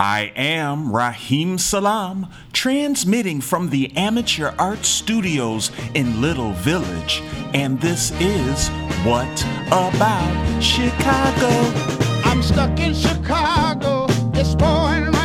I am Raheem Salam, transmitting from the Amateur Art Studios in Little Village, and this is What About Chicago? I'm stuck in Chicago. It's pouring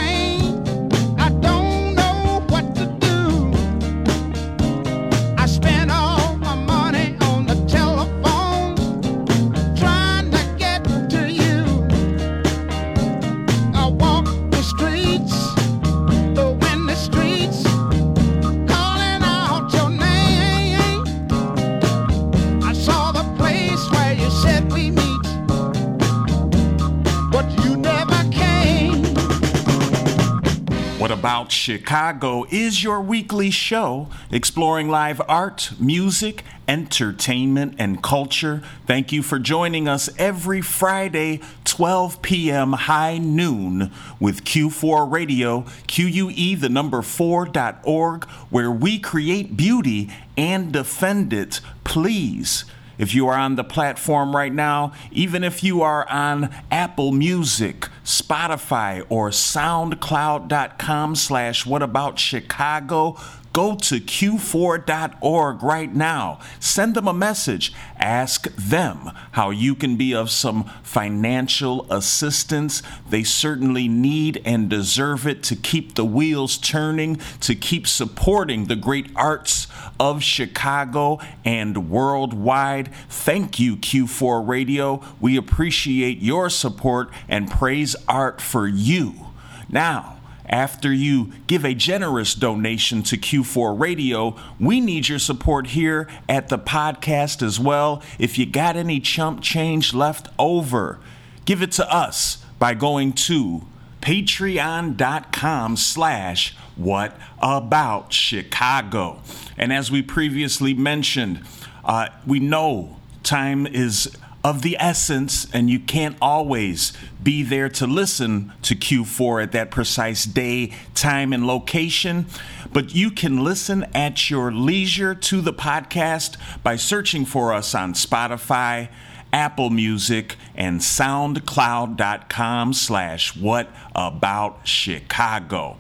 Chicago is your weekly show exploring live art, music, entertainment, and culture. Thank you for joining us every Friday, 12 p.m. high noon with Q4 Radio, QUE the number 4.org, where we create beauty and defend it. Please. If you are on the platform right now, even if you are on Apple Music, Spotify, or SoundCloud.com slash What About Chicago, go to q4.org right now. Send them a message. Ask them how you can be of some financial assistance. They certainly need and deserve it to keep the wheels turning, to keep supporting the great arts of Chicago and worldwide. Thank you, Q4 Radio. We appreciate your support and praise art for you. Now, after you give a generous donation to Q4 Radio, we need your support here at the podcast as well. If you got any chump change left over, give it to us by going to patreon.com slash what about chicago and as we previously mentioned uh, we know time is of the essence, and you can't always be there to listen to Q4 at that precise day, time, and location. But you can listen at your leisure to the podcast by searching for us on Spotify, Apple Music, and SoundCloud.com slash What About Chicago.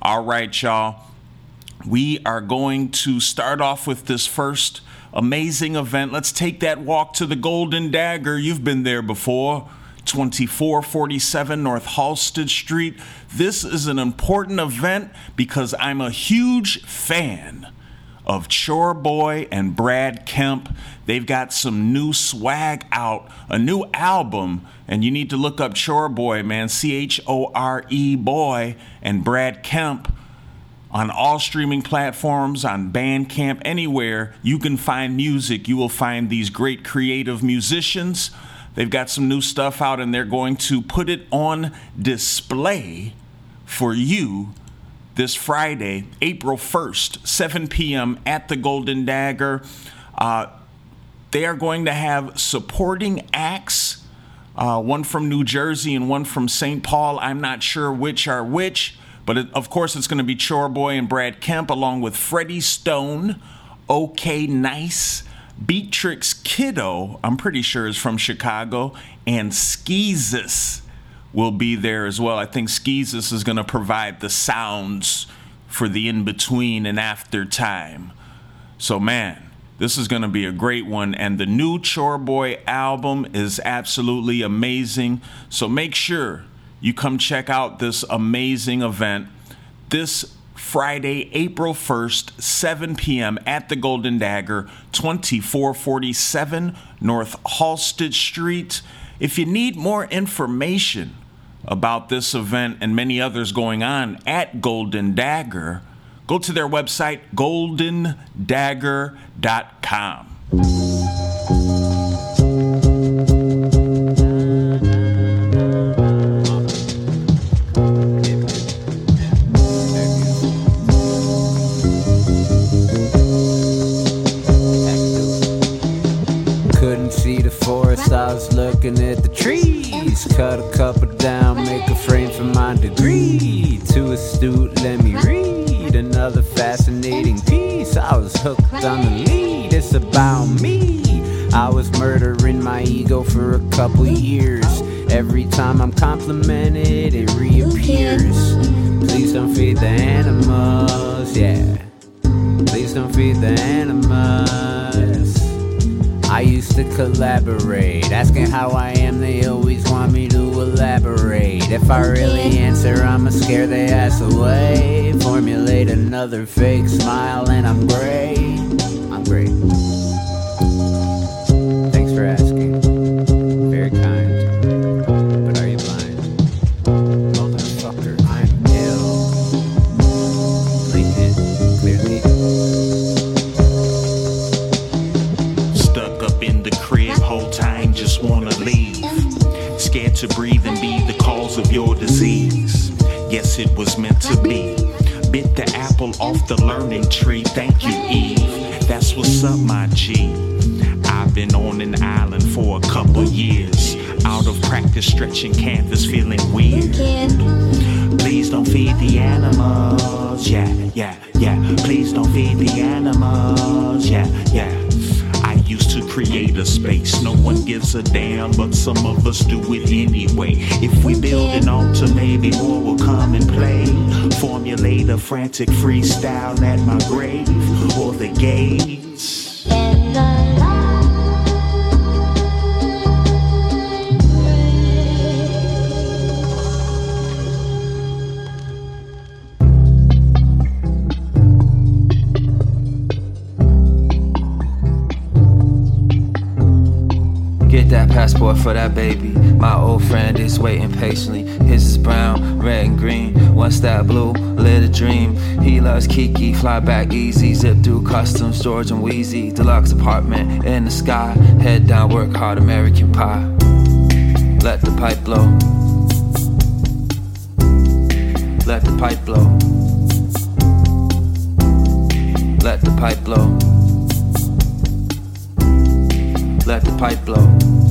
All right, y'all. We are going to start off with this first amazing event. Let's take that walk to the Golden Dagger. You've been there before. 2447 North Halsted Street. This is an important event because I'm a huge fan of Chore Boy and Brad Kemp. They've got some new swag out, a new album, and you need to look up Chore Boy, man, C H O R E Boy, and Brad Kemp on all streaming platforms, on Bandcamp, anywhere you can find music, you will find these great creative musicians. They've got some new stuff out and they're going to put it on display for you this Friday, April 1st, 7 p.m. at the Golden Dagger. Uh, they are going to have supporting acts, uh, one from New Jersey and one from St. Paul. I'm not sure which are which. But it, of course, it's going to be Chore Boy and Brad Kemp, along with Freddie Stone, OK Nice, Beatrix Kiddo, I'm pretty sure is from Chicago, and Skeezus will be there as well. I think Skeezus is going to provide the sounds for the in between and after time. So, man, this is going to be a great one. And the new Chore Boy album is absolutely amazing. So, make sure you come check out this amazing event this Friday, April 1st, 7 p.m. at the Golden Dagger, 2447 North Halsted Street. If you need more information about this event and many others going on at Golden Dagger, go to their website, goldendagger.com. looking at the trees. Cut a couple down, make a frame for my degree. Too astute, let me read another fascinating piece. I was hooked on the lead, it's about me. I was murdering my ego for a couple years. Every time I'm complimented, it reappears. Please don't feed the animals, yeah. Please don't feed the animals elaborate. Asking how I am, they always want me to elaborate. If I really answer, I'ma scare they ass away. Formulate another fake smile, and I'm great. I'm great. Thanks for asking. To breathe and be the cause of your disease. Yes, it was meant to be. Bit the apple off the learning tree. Thank you, Eve. That's what's up, my G. I've been on an island for a couple years. Out of practice, stretching canvas, feeling weird. Please don't feed the animals. Yeah, yeah, yeah. Please don't feed the animals. Yeah, yeah. Used to create a space. No one gives a damn, but some of us do it anyway. If we build an altar, maybe more will come and play. Formulate a frantic freestyle at my grave or the gates. Passport for that baby. My old friend is waiting patiently. His is brown, red, and green. Once that blue, lit a dream. He loves Kiki, fly back easy. Zip through customs, George and Wheezy. Deluxe apartment in the sky. Head down, work hard, American pie. Let the pipe blow. Let the pipe blow. Let the pipe blow. Let the pipe blow.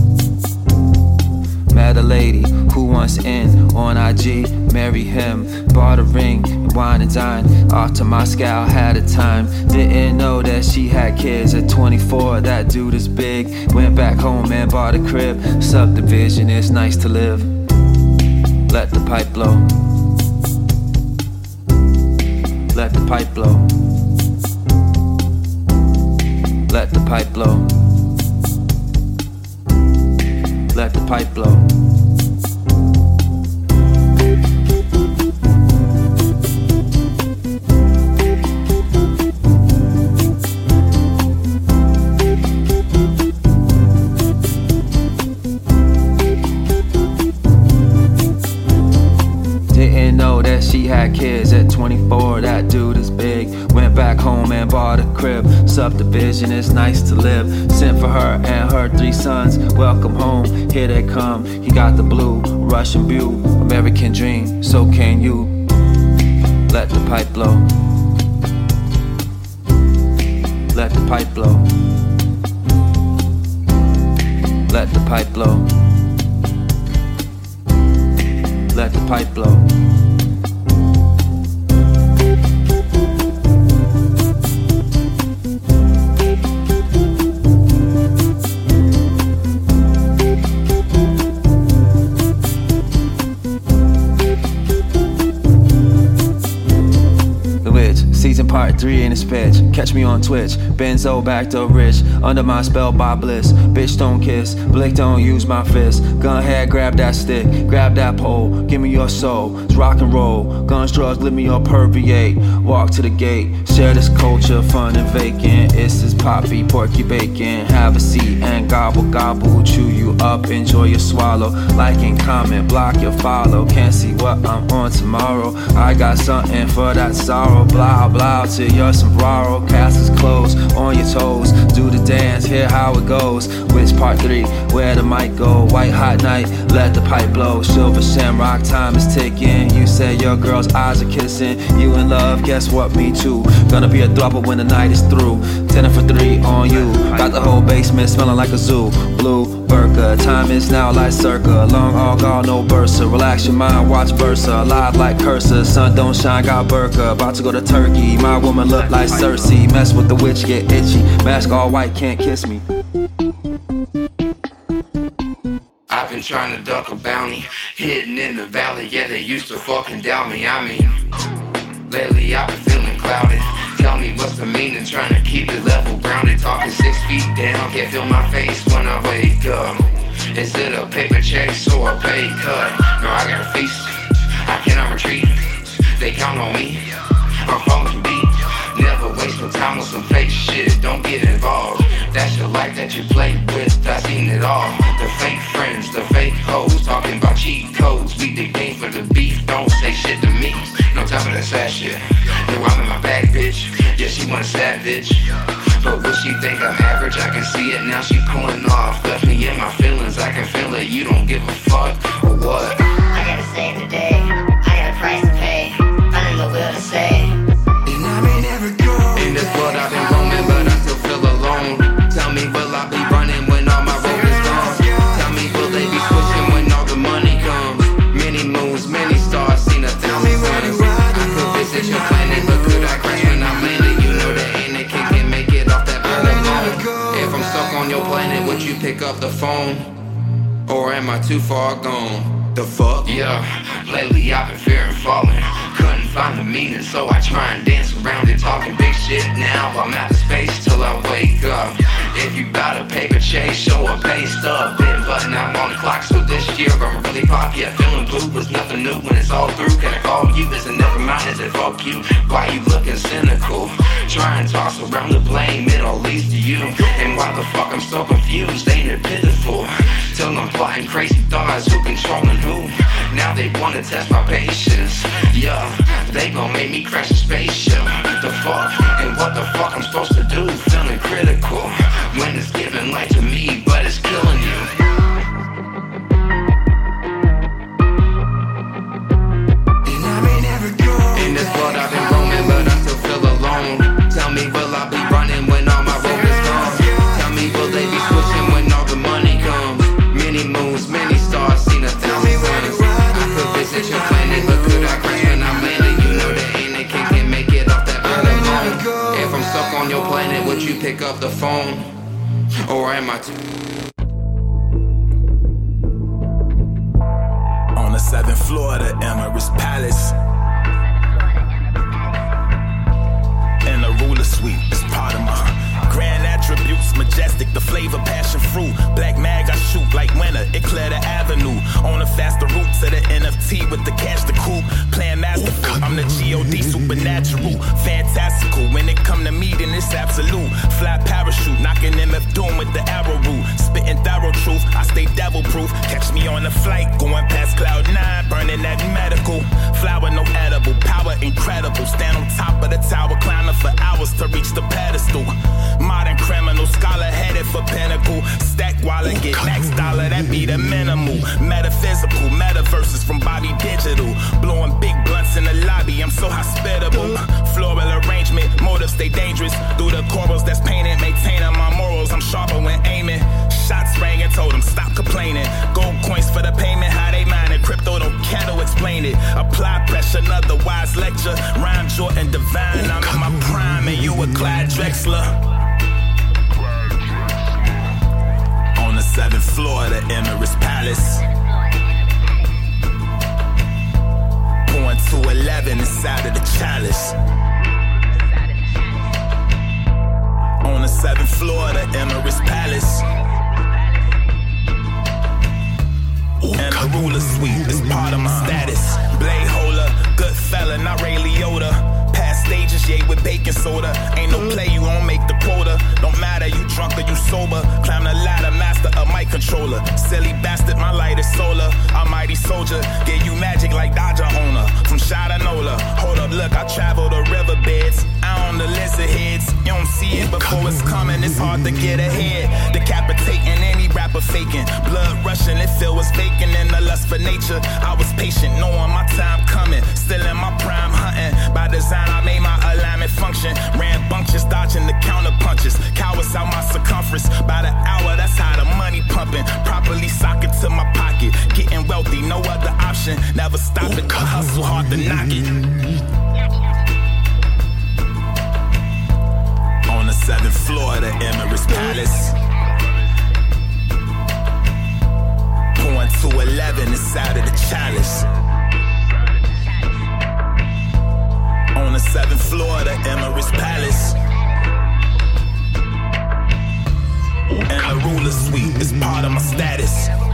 Met a lady who wants in on IG, marry him, bought a ring, wine and dine. Off to Moscow, had a time. Didn't know that she had kids at 24. That dude is big. Went back home and bought a crib. Subdivision, it's nice to live. Let the pipe blow. Let the pipe blow. Let the pipe blow. Let the pipe blow. Didn't know that she had kids at 24. That dude is. Went back home and bought a crib. Subdivision is nice to live. Sent for her and her three sons. Welcome home, here they come. He got the blue, Russian blue, American dream. So can you. Let the pipe blow. Let the pipe blow. Let the pipe blow. Let the pipe blow. Three in this pitch. Catch me on Twitch. Benzo back to rich. Under my spell by bliss. Bitch don't kiss. Blick don't use my fist. Gun head, grab that stick. Grab that pole. Give me your soul. It's rock and roll. Guns, drugs, let me all perviate. Walk to the gate. Share this culture, fun and vacant. It's this poppy, porky bacon. Have a seat and gobble, gobble. Chew you up, enjoy your swallow. Like and comment, block your follow. Can't see what I'm on tomorrow. I got something for that sorrow. Blah, blah, to your sombrero. Castles closed, on your toes. Do the dance, hear how it goes. Which part three, where the mic go? White hot night, let the pipe blow. Silver shamrock, time is ticking. You say your girl's eyes are kissing. You in love, guess what? Me too. Gonna be a dropper when the night is through. Ten for three on you. Got the whole basement smelling like a zoo. Blue burka, time is now like circa. Long all gone, no bursa. Relax your mind, watch Versa. Live like cursor, sun don't shine, got burka. About to go to Turkey. My woman look like Cersei. Mess with the witch, get itchy. Mask all white, can't kiss me. Trying to duck a bounty, hidden in the valley. Yeah, they used to fucking doubt me. I mean, lately I've been feeling clouded. Tell me what's the meaning, trying to keep it level grounded. Talking six feet down, can't feel my face when I wake up. Is it a paper chase or a pay cut? No, I got a feast. I cannot retreat. They count on me. I'm falling beat. Never waste no time on some fake shit. Don't get involved. That's the life that you play with. I seen it all. The fake friends, the fake hoes, talking about cheat codes. We the game for the beef. Don't say shit to me. No time for that sad shit. No, I'm in my bag, bitch. Yeah, she want a savage. But what she think I'm average? I can see it now. She pulling off. Left me in my feelings. I can feel it. You don't give a fuck or what? I gotta save the day. I got a price to pay. I don't know what to say. Pick up the phone? Or am I too far gone? The fuck? Yeah, lately I've been fearing falling. Couldn't find the meaning, so I try and dance around it, talking big shit now. I'm out of space till I wake up. If you bout a paper chase, show a pay stub. Bit button, I'm on the clock, so this year I'm really pop. Yeah, feeling blue was nothing new when it's all through. Can I call you? Is it never mind? Is it fuck you? Why you looking cynical? Try and toss around the blame, it all leads to you. And why the fuck I'm so confused? Ain't it pitiful? Till I'm plotting crazy thoughts, who controlling who? Now they wanna test my patience. Yeah, they gon' make me crash a spaceship. The fuck? And what the fuck I'm supposed to do? Feeling critical when it's giving life to me, but it's killing you. Planet, would you pick up the phone? Or am I too? On the seventh floor of the Emirates Palace. Attributes, majestic, the flavor, passion fruit. Black mag, I shoot like winter, it clear the avenue. On a faster route to the NFT with the cash to coupe. Playing masterful, I'm the God supernatural, fantastical. When it come to meeting, it's absolute. Fly parachute, knocking MF Doom with the arrow root. Spitting thorough truth, I stay devil proof. Catch me on a flight, going past cloud nine, burning that medical. Flower, no edible, power incredible. Stand on top of the tower, climbing for hours to reach the pedestal. Modern criminal, scholar headed for pinnacle. Stack while and get next dollar, that be the minimal. Metaphysical, metaverses from Bobby Digital. Blowing big blunts in the lobby, I'm so hospitable. Floral arrangement, motives stay dangerous. Through the corals that's painted, maintaining my morals. I'm sharper when aiming. Shots rang and told them stop complaining. Gold coins for the payment, how they mining. Crypto don't care to explain it. Apply pressure, another wise lecture. Rhyme Jordan divine, I'm in my prime, and you a Clyde Drexler. Seventh floor of the Emirates Palace. Pouring 211 inside of the chalice. On the seventh floor of the Emirates Palace. And the ruler suite is part of my status. Blade holder, good fella, not Ray Liotta. Stages, yay, with baking soda. Ain't no play, you won't make the quota. Don't matter, you drunk or you sober. Climb the ladder, master of my controller. Silly bastard, my light is solar. Almighty soldier, get you magic like Dodger owner. From Shadanola, hold up, look, I travel the riverbeds. Own the lizard heads. You don't see it before it's coming, it's hard to get ahead. Decapitating any rapper faking. Blood rushing, it feel was vacant in the lust for nature. I was patient, knowing my time coming. Still in my prime hunting. By design, I made my alignment function. Rambunctious, dodging the counter punches. Cowards out my circumference. By the hour, that's how the money pumping. Properly sock it to my pocket. Getting wealthy, no other option. Never stop it, hustle hard to knock it. Of the Emirates Palace. Pouring 211 inside of the chalice. On the seventh floor of the Emirates palace. And the ruler's suite is part of my status.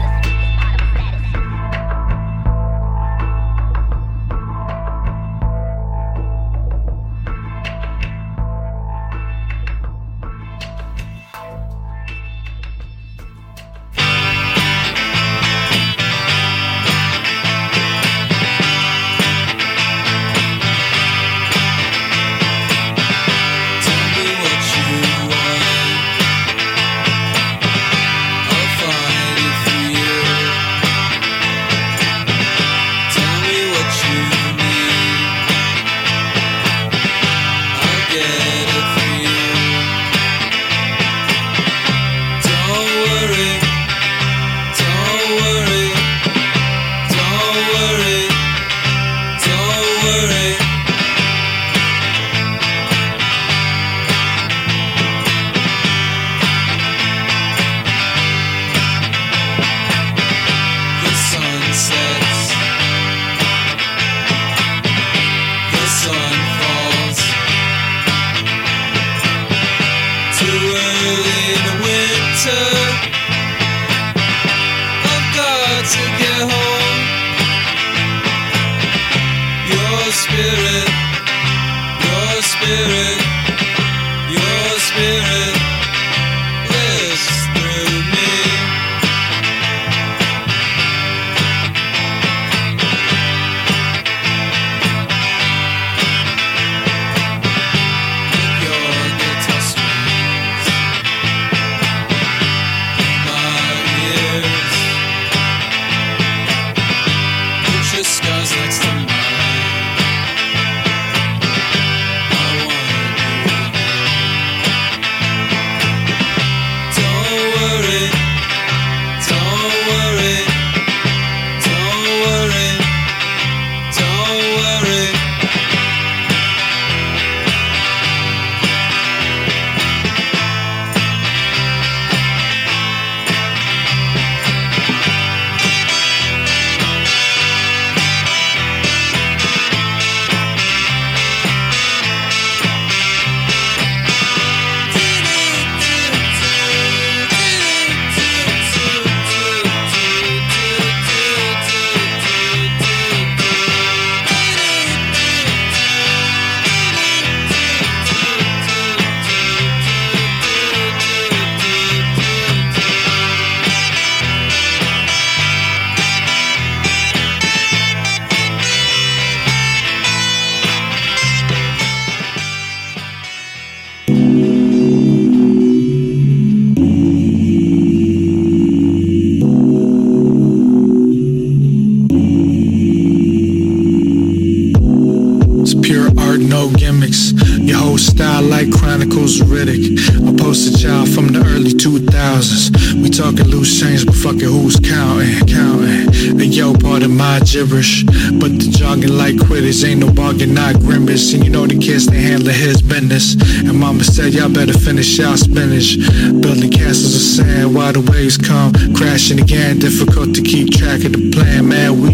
Again, difficult to keep track of the plan, man. We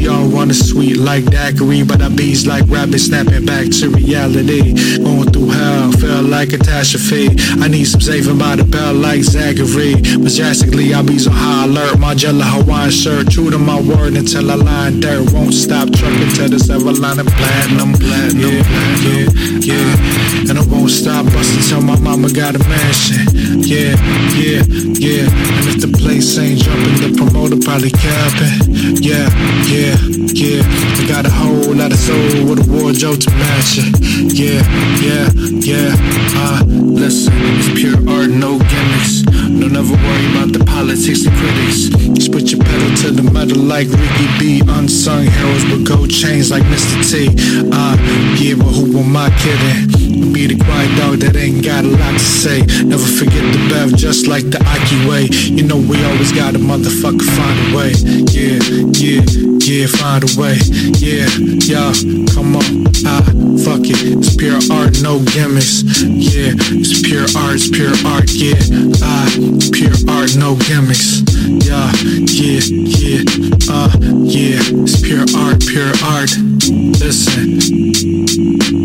all want a sweet like daiquiri, but our bees like rabbits snapping back to reality. Going through hell, felt like catastrophe. I need some saving by the bell like Zachary. Majestically, I'll be on high alert. My jello Hawaiian shirt, true to my word until I line dirt. Won't stop trucking till this ever line of platinum. Platinum, yeah, yeah, yeah. And I won't stop busting till my mama got a mansion. Yeah, yeah, yeah. And if the place ain't jumping, the promoter probably capping. Yeah, yeah, yeah. I got a whole lot of soul with a wardrobe to match it. Yeah, yeah, yeah. Uh, listen, it's pure art, no gimmicks. Don't ever worry about the politics and critics. Just put your pedal to the metal like Ricky B. Unsung heroes with gold chains like Mr. T. Uh, yeah, but who am I kidding? Be the quiet dog that ain't got a lot to say. Never forget the bev, just like the Aki way. You know we always got a motherfucker find a way. Yeah, yeah, yeah, find a way. Yeah, yeah, come on, ah, fuck it. It's pure art, no gimmicks. Yeah, it's pure art, it's pure art. Yeah, ah, pure art, no gimmicks. Yeah, yeah, yeah, uh, yeah. It's pure art, pure art. Listen.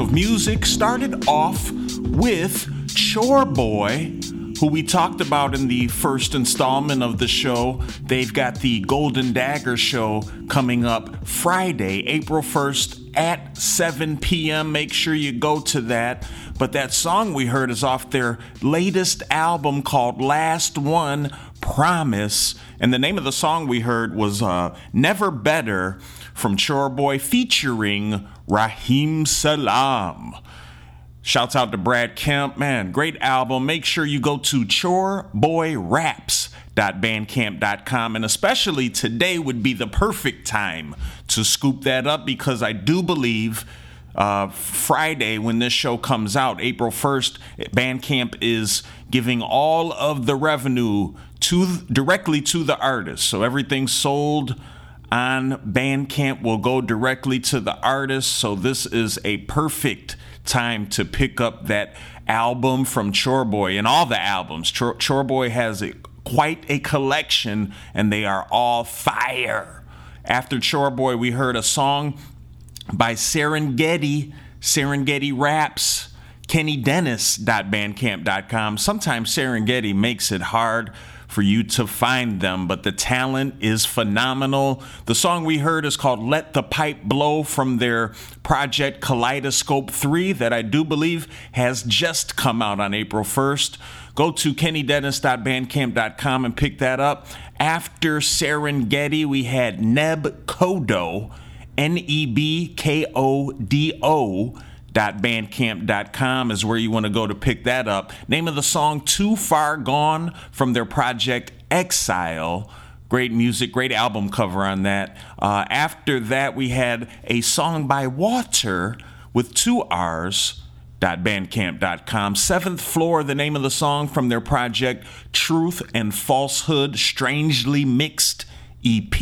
Of music started off with Chore Boy, who we talked about in the first installment of the show. They've got the Golden Dagger show coming up Friday, April 1st at 7 p.m. Make sure you go to that. But that song we heard is off their latest album called Last One Promise. And the name of the song we heard was uh, Never Better from Chore Boy featuring Raheem Salam. Shouts out to Brad Kemp. Man, great album. Make sure you go to choreboyraps.bandcamp.com. And especially today would be the perfect time to scoop that up because I do believe uh, Friday, when this show comes out, April 1st, Bandcamp is giving all of the revenue to directly to the artist. So everything sold on Bandcamp will go directly to the artist. So this is a perfect time to pick up that album from Chore Boy and all the albums. Chore Boy has a, quite a collection and they are all fire. After Chore Boy, we heard a song by Serengeti, Serengeti Raps, KennyDennis.bandcamp.com. Sometimes Serengeti makes it hard for you to find them, but the talent is phenomenal. The song we heard is called Let the Pipe Blow from their project Kaleidoscope 3, that I do believe has just come out on April 1st. Go to kennydennis.bandcamp.com and pick that up. After Serengeti, we had Neb Kodo, N E B K O D O bandcamp.com is where you want to go to pick that up. Name of the song Too Far Gone from their project Exile. Great music, great album cover on that. Uh, after that, we had a song by Water with two R's. Bandcamp.com. Seventh Floor, the name of the song from their project Truth and Falsehood Strangely Mixed EP.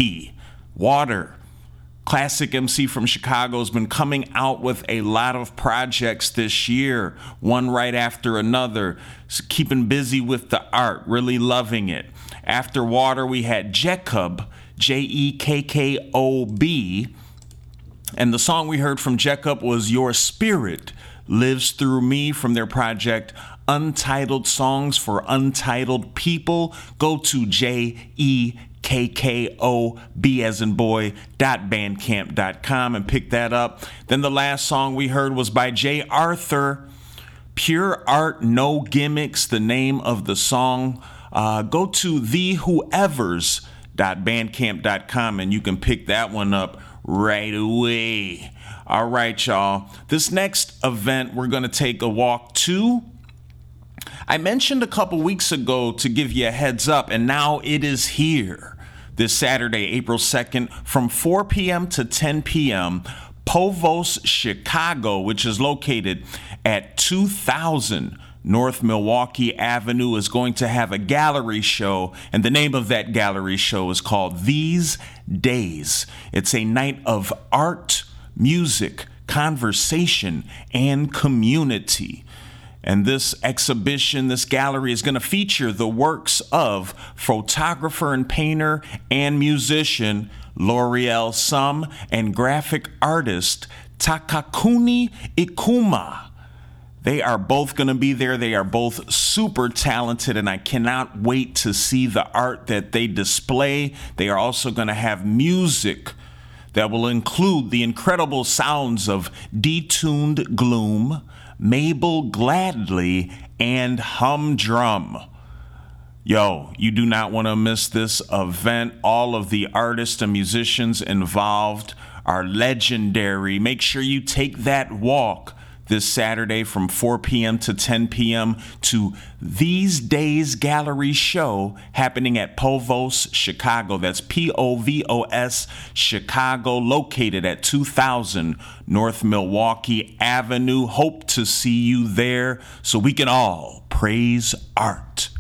Water Classic MC from Chicago has been coming out with a lot of projects this year, one right after another, keeping busy with the art, really loving it. After Water, we had Jekkob, J E K K O B, and the song we heard from Jekkob was Your Spirit Lives Through Me from their project Untitled Songs for Untitled People. Go to J E KKOB as in boy dot bandcamp.com and pick that up. Then the last song we heard was by Jay Arthur, Pure Art No Gimmicks, the name of the song. Uh, go to the whoever's and you can pick that one up right away. All right, y'all. This next event we're going to take a walk to I mentioned a couple weeks ago to give you a heads up, and now it is here. This Saturday, April 2nd, from 4 p.m. to 10 p.m., Povos Chicago, which is located at 2000 North Milwaukee Avenue, is going to have a gallery show, and the name of that gallery show is called These Days. It's a night of art, music, conversation, and community. And this exhibition, this gallery is going to feature the works of photographer and painter and musician L'Oreal Sum and graphic artist Takakuni Ikuma. They are both going to be there. They are both super talented, and I cannot wait to see the art that they display. They are also going to have music that will include the incredible sounds of detuned gloom Mabel Gladly, and Humdrum. Yo, you do not want to miss this event. All of the artists and musicians involved are legendary. Make sure you take that walk this Saturday from 4 p.m. to 10 p.m. to These Days Gallery Show happening at Povos, Chicago. That's P O V O S, Chicago, located at 2000 North Milwaukee Avenue. Hope to see you there so we can all praise art.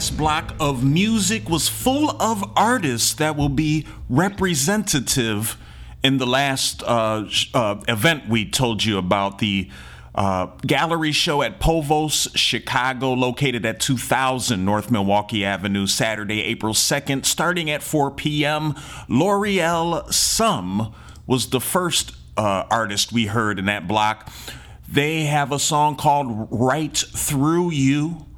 Last block of music was full of artists that will be representative in the last uh, uh, event we told you about the uh, gallery show at Povos, Chicago, located at 2000 North Milwaukee Avenue, Saturday, April 2nd, starting at 4 p.m. Lorielle Sum was the first uh, artist we heard in that block. They have a song called Right Through You.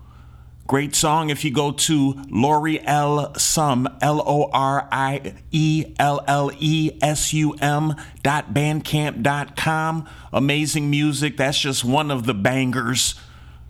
Great song if you go to Lorielle Sum, L O R I E L L E S U M dot bandcamp dot com. Amazing music. That's just one of the bangers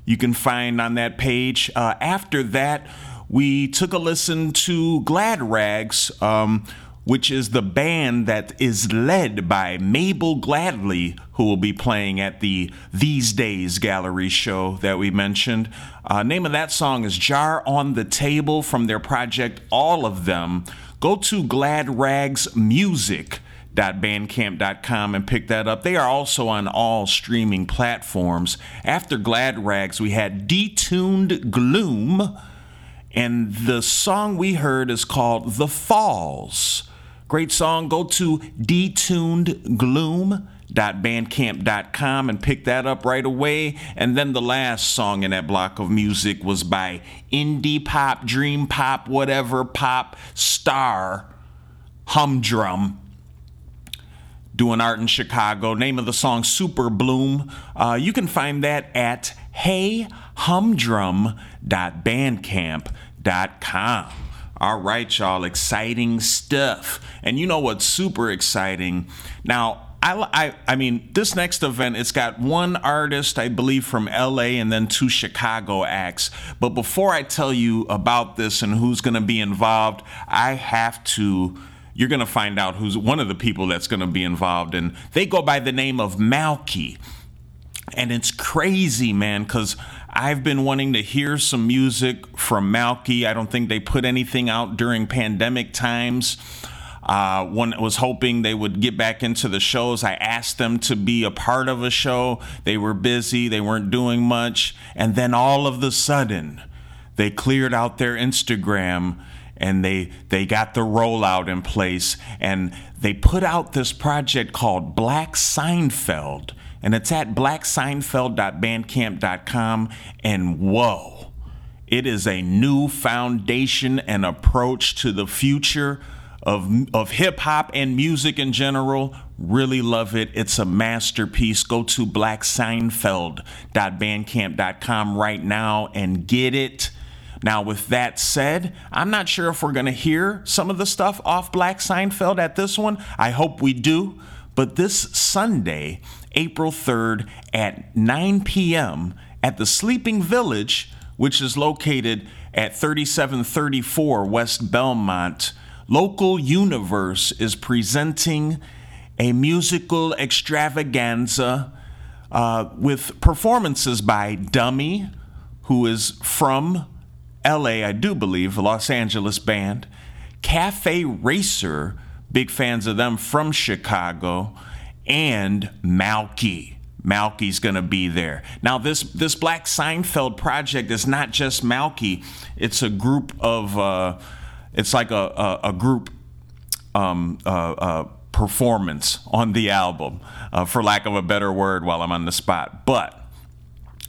you can find on that page. Uh, after that, we took a listen to Glad Rags. Um, which is the band that is led by Mabel Gladley, who will be playing at the These Days gallery show that we mentioned. Uh, name of that song is Jar on the Table from their project All of Them. Go to gladragsmusic.bandcamp.com and pick that up. They are also on all streaming platforms. After Glad Rags, we had Detuned Gloom. And the song we heard is called The Falls. Great song. Go to detunedgloom.bandcamp.com and pick that up right away. And then the last song in that block of music was by indie pop, dream pop, whatever pop star Humdrum doing art in Chicago. Name of the song Super Bloom. Uh, you can find that at heyhumdrum.bandcamp.com. All right, y'all, exciting stuff. And you know what's super exciting? Now, I, I, I mean, this next event, it's got one artist, I believe, from LA and then two Chicago acts. But before I tell you about this and who's going to be involved, I have to you're going to find out who's one of the people that's going to be involved. And they go by the name of Malky. And it's crazy, man, because I've been wanting to hear some music from Malky. I don't think they put anything out during pandemic times. Uh, one was hoping they would get back into the shows. I asked them to be a part of a show. They were busy, they weren't doing much. And then all of the sudden, they cleared out their Instagram and they they got the rollout in place and they put out this project called Black Seinfeld and it's at blackseinfeld.bandcamp.com and whoa it is a new foundation and approach to the future of of hip hop and music in general. Really love it. It's a masterpiece. Go to blackseinfeld.bandcamp.com right now and get it. Now, with that said, I'm not sure if we're going to hear some of the stuff off Black Seinfeld at this one. I hope we do. But this Sunday, April 3rd at 9 p.m. at the Sleeping Village, which is located at 3734 West Belmont, Local Universe is presenting a musical extravaganza uh, with performances by Dummy, who is from LA, I do believe, Los Angeles band. Cafe Racer, big fans of them from Chicago, and Malky. Malky's going to be there. Now, this this Black Seinfeld project is not just Malky; it's a group of, uh, it's like a a, a group um, uh, uh, performance on the album, uh, for lack of a better word, while I'm on the spot. But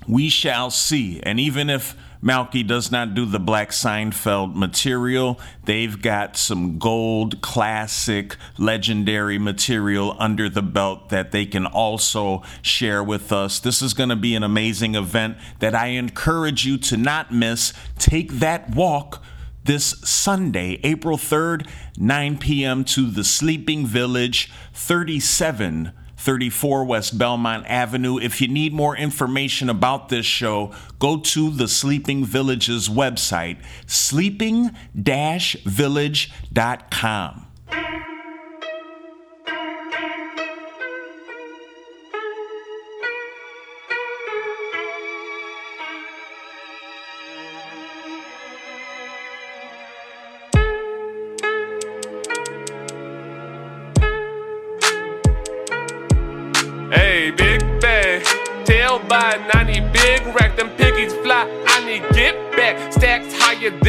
we shall see. And even if Malky does not do the Black Seinfeld material. They've got some gold, classic, legendary material under the belt that they can also share with us. This is going to be an amazing event that I encourage you to not miss. Take that walk this Sunday, April 3rd, 9 p.m. to the Sleeping Village, 37 34 West Belmont Avenue. If you need more information about this show, go to the Sleeping Village's website, sleeping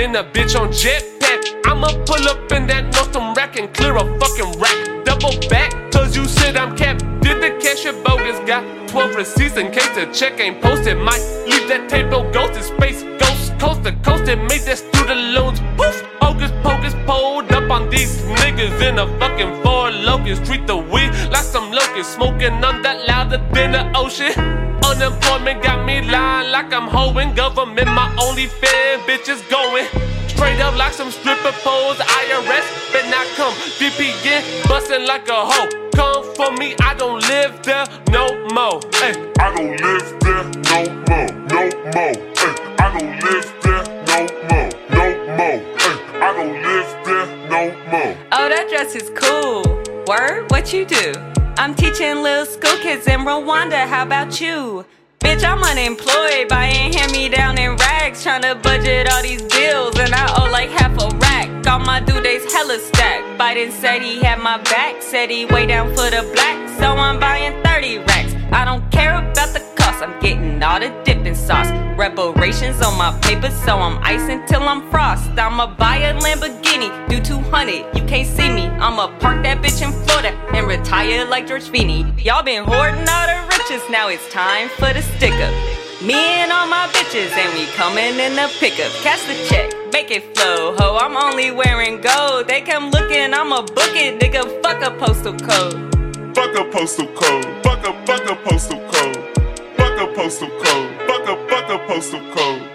than a bitch on jetpack. I'ma pull up in that Nordstrom Rack and clear a fucking rack. Double back, cause you said I'm capped. Did the cashier bogus? Got 12 receipts in case the check ain't posted. Might leave that tape, no ghost in space. Ghost coast to coast and made that student loans. Poof, hocus pocus, pulled up on these niggas in a fucking four locust. Treat the weed like some locust, smoking on that louder than the ocean. Unemployment got me lying like I'm hoeing. Government, my only fan, bitches going. Straight up like some stripper poles. IRS, bet not come. VPN, bustin' like a hoe. Come for me, I don't live there no more. Hey, I don't live there no more, no more. Ay, I don't live there no more, no more. Ay, I don't live there no more. Oh, that dress is cool. Word, what you do? I'm teaching little school kids in Rwanda. How about you? Bitch, I'm unemployed, buying hand me down in rags, tryna budget all these bills, and I owe like half a rack. All my due dates hella stacked. Biden said he had my back, said he way down for the black, so I'm buying 30 racks. I don't care about the I'm getting all the dipping sauce. Reparations on my paper, so I'm icing till I'm frost. I'ma buy a Lamborghini, do 200, you can't see me. I'ma park that bitch in Florida and retire like George Feeney. Y'all been hoarding all the riches, now it's time for the sticker. Me and all my bitches, and we coming in the pickup. Cash the check, make it flow, ho. I'm only wearing gold. They come looking, I'ma book it, nigga. Fuck a postal code. Fuck a postal code, fuck a, fuck a postal code. Fuck a postal code, fuck a, fuck a postal code.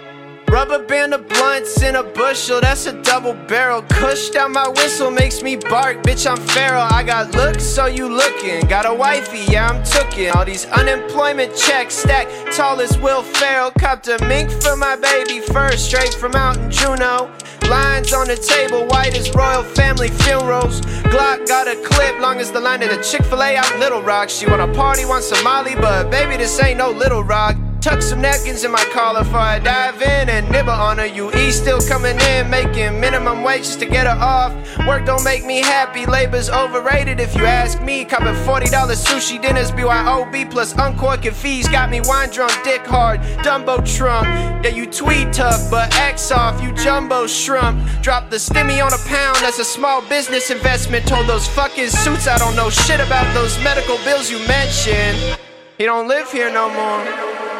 Rubber band of blunts in a bushel, that's a double barrel. Cush down my whistle makes me bark, bitch, I'm feral. I got looks, so you looking. Got a wifey, yeah, I'm tookin'. All these unemployment checks stack, tall as Will Ferrell. Copped a mink for my baby first, straight from out in Juneau. Lines on the table, white as royal family funerals. Glock got a clip, long as the line of the Chick fil A out Little Rock. She wanna party, want Molly, but baby, this ain't no Little Rock. Tuck some napkins in my collar before I dive in and nibble on her. You still coming in, making minimum wage just to get her off. Work don't make me happy, labor's overrated if you ask me. Copping $40 sushi dinners, BYOB plus uncorking fees. Got me wine drunk, dick hard, Dumbo trunk. Yeah, you tweet tough, but X off, you jumbo shrimp. Drop the stimmy on a pound, that's a small business investment. Told those fucking suits I don't know shit about those medical bills you mentioned. He don't live here no more.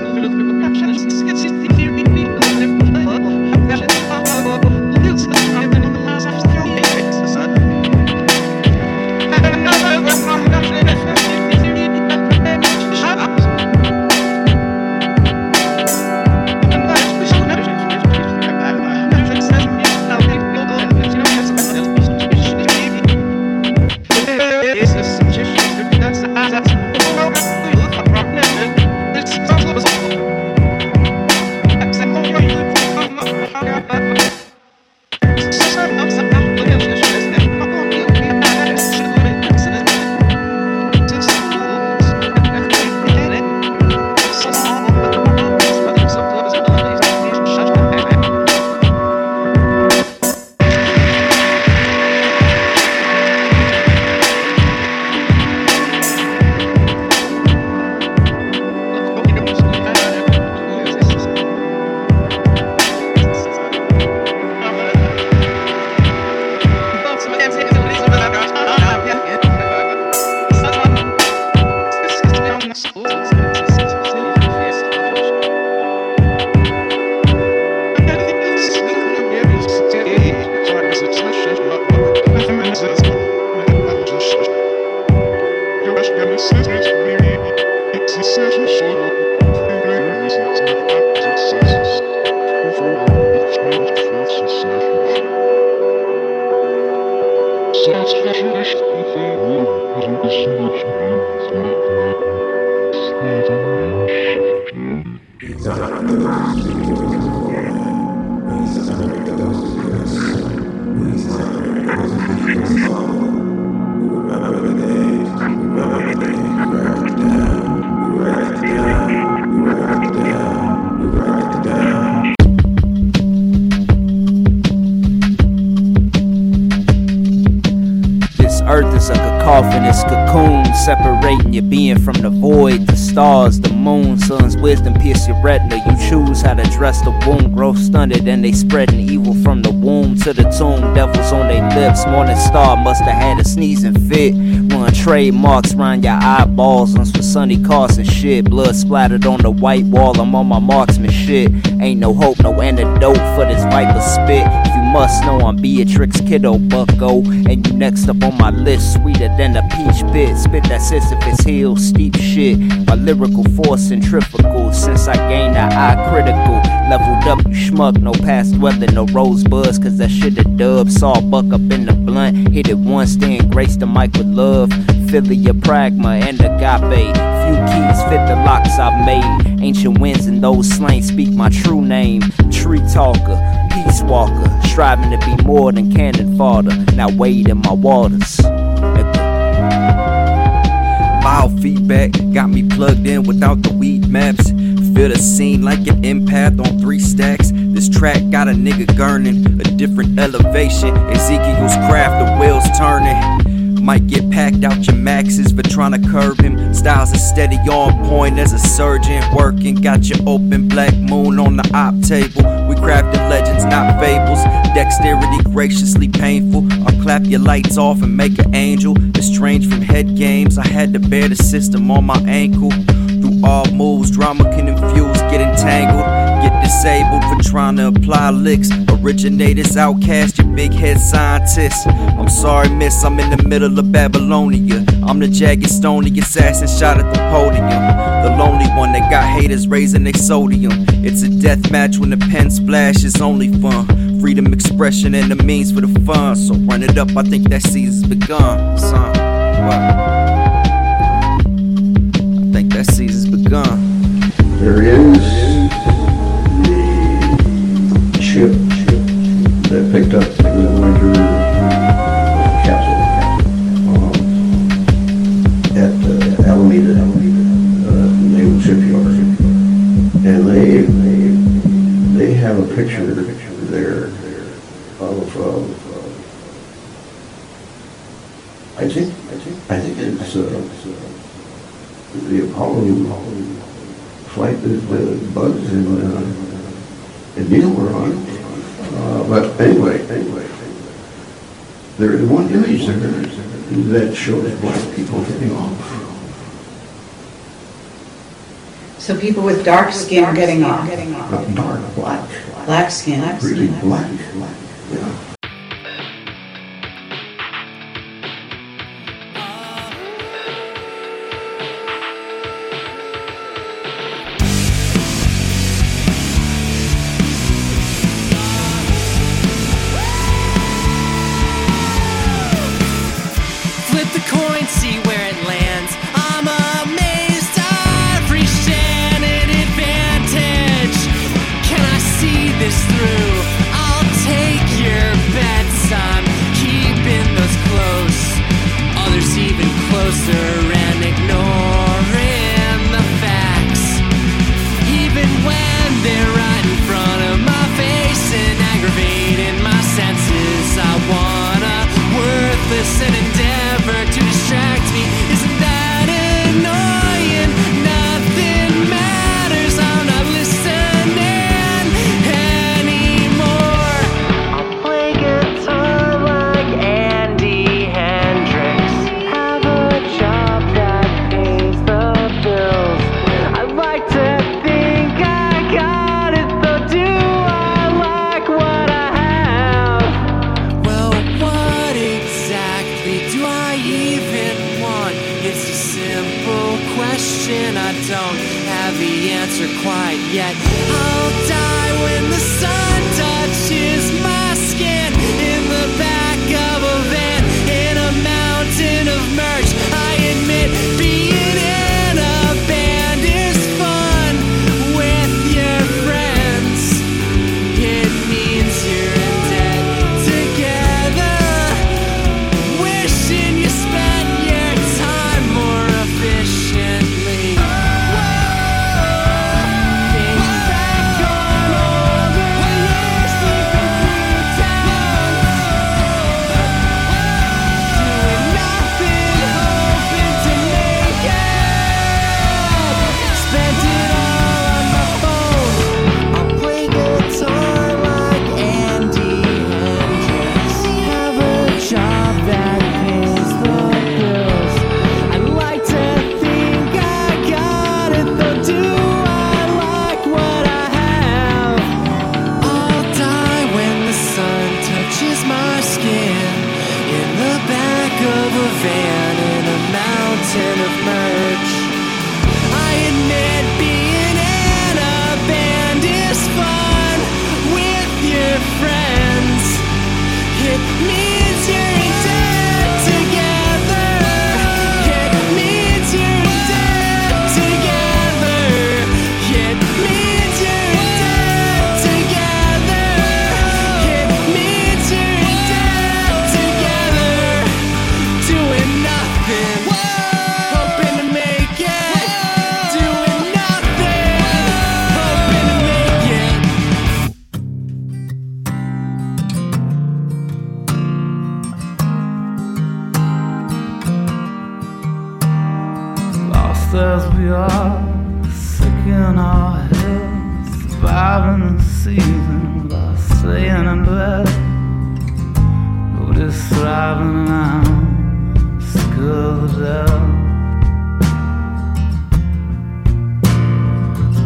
pierce your retina. You choose how to dress the wound, grow stunted, and they spreading evil from the womb to the tomb. Devils on their lips, morning star must have had a sneezing fit. Run trademarks round your eyeballs on some Sonny Carson shit. Blood splattered on the white wall, I'm on my marksman shit. Ain't no hope, no antidote for this viper spit. Must know I'm Beatrix Kiddo Bucko, and you next up on my list, sweeter than a peach bit. Spit that Sisyphus hill, steep shit. My lyrical force centrifugal since I gained the eye critical. Leveled up, you schmuck, no past weather, no rosebuds, cause that shit a dub. Saw buck up in the blunt, hit it once, then grace the mic with love. Philia, pragma, and agape. Few keys fit the locks I've made. Ancient winds and those slain speak my true name. Tree talker, peace walker, striving to be more than cannon fodder. Now wade in my waters. Biofeedback got me plugged in without the weed maps. Feel the scene like an empath on three stacks. This track got a nigga gurning, a different elevation. Ezekiel's craft, the wheels turning. Might get packed out your maxes for trying to curb him. Styles is steady on point as a surgeon. Working, got your open black moon on the op table. Crafted legends, not fables. Dexterity graciously painful. I'll clap your lights off and make an angel. Estranged from head games, I had to bear the system on my ankle. Through all moves, drama can infuse, get entangled. Get disabled for trying to apply licks. Originators, outcast, your big head scientists. I'm sorry, miss, I'm in the middle of Babylonia. I'm the jagged, stony assassin shot at the podium. The lonely one that got haters raising exodium. It's a death match when the pen splash is only fun. Freedom, expression, and the means for the fun. So run it up, I think that season's begun. Son, wow. I think that season's begun. There he is. flighted the bugs and, the and Neil were on. Uh, but anyway, anyway, there is one image there that shows black people getting off. So people with dark skin are getting off. Not dark, black. Black skin. Really black. black. in our heads, surviving the season by staying in bed. We're just thriving now, sick of death.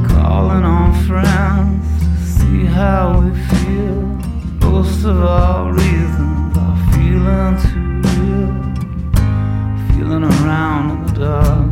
Calling on friends to see how we feel. Most of our reasons are feeling too real, feeling around in the dark.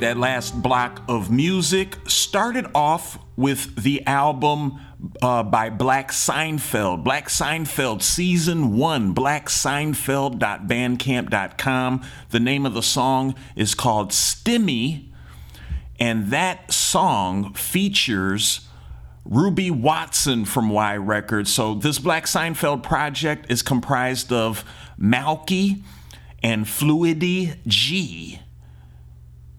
That last block of music started off with the album uh, by Black Seinfeld. Black Seinfeld Season 1, blackseinfeld.bandcamp.com. The name of the song is called Stimmy, and that song features Ruby Watson from Y Records. So, this Black Seinfeld project is comprised of Malky and Fluidy G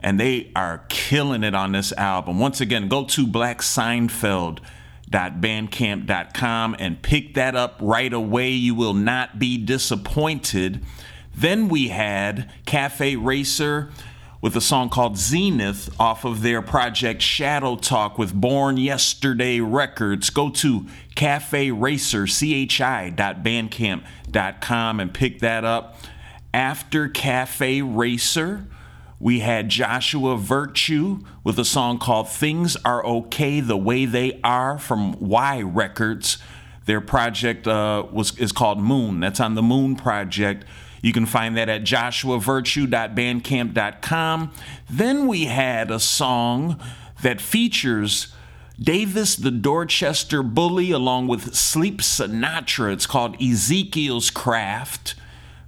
and they are killing it on this album. Once again, go to blackseinfeld.bandcamp.com and pick that up right away. You will not be disappointed. Then we had Cafe Racer with a song called Zenith off of their project Shadow Talk with Born Yesterday Records. Go to Cafe Racer, chi.bandcamp.com and pick that up. After Cafe Racer, we had Joshua Virtue with a song called Things Are Okay the Way They Are from Y Records. Their project uh, was is called Moon. That's on the Moon Project. You can find that at joshuavirtue.bandcamp.com. Then we had a song that features Davis the Dorchester Bully along with Sleep Sinatra. It's called Ezekiel's Craft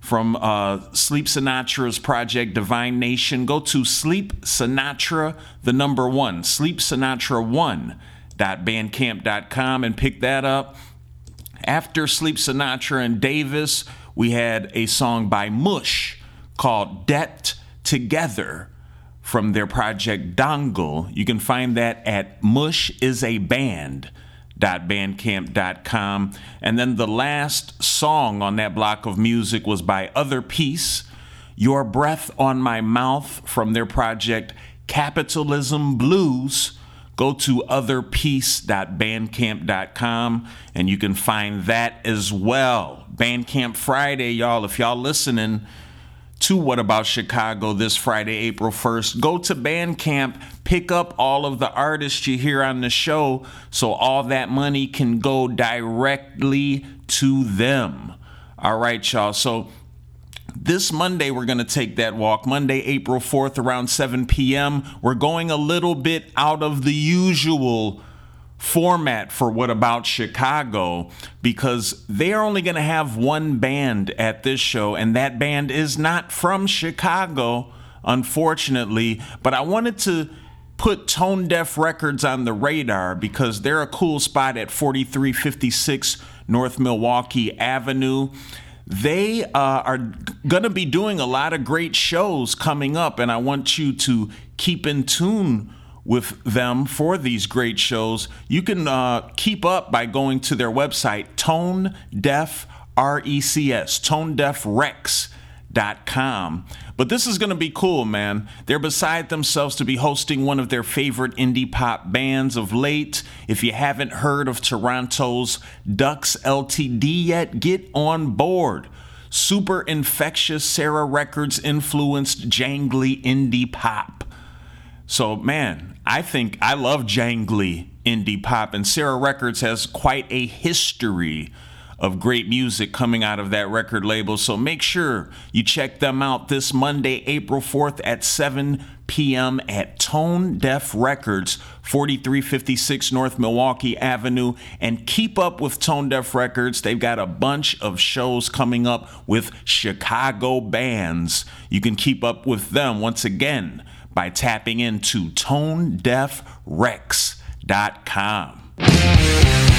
from uh, Sleep Sinatra's project Divine Nation. Go to Sleep Sinatra, the number one, Sleep Sinatra one bandcamp.com and pick that up. After Sleep Sinatra and Davis, we had a song by Mush called Debt Together from their project Dongle. You can find that at Mush is a Band bandcamp.com and then the last song on that block of music was by other piece your breath on my mouth from their project capitalism blues. Go to otherpiece.bandcamp.com and you can find that as well. Bandcamp friday y'all if y'all listening to What About Chicago this Friday, April 1st. Go to Bandcamp, pick up all of the artists you hear on the show so all that money can go directly to them. All right, y'all. So this Monday, we're going to take that walk. Monday, April 4th, around 7 p.m. We're going a little bit out of the usual format for What About Chicago because they are only going to have one band at this show, and that band is not from Chicago, unfortunately. But I wanted to put Tone Deaf Records on the radar because they're a cool spot at 4356 North Milwaukee Avenue. They uh, are going to be doing a lot of great shows coming up, and I want you to keep in tune with them for these great shows, you can uh, keep up by going to their website, Tone Deaf R-E-C-S, ToneDeafRecs.com. But this is going to be cool, man. They're beside themselves to be hosting one of their favorite indie pop bands of late. If you haven't heard of Toronto's Ducks LTD yet, get on board. Super infectious Sarah Records influenced jangly indie pop. So, man, I think I love jangly indie pop, and Sarah Records has quite a history of great music coming out of that record label. So make sure you check them out this Monday, April 4th at 7 p.m. at Tone Deaf Records, 4356 North Milwaukee Avenue. And keep up with Tone Deaf Records. They've got a bunch of shows coming up with Chicago bands. You can keep up with them once again by tapping into ToneDeafRecs.com.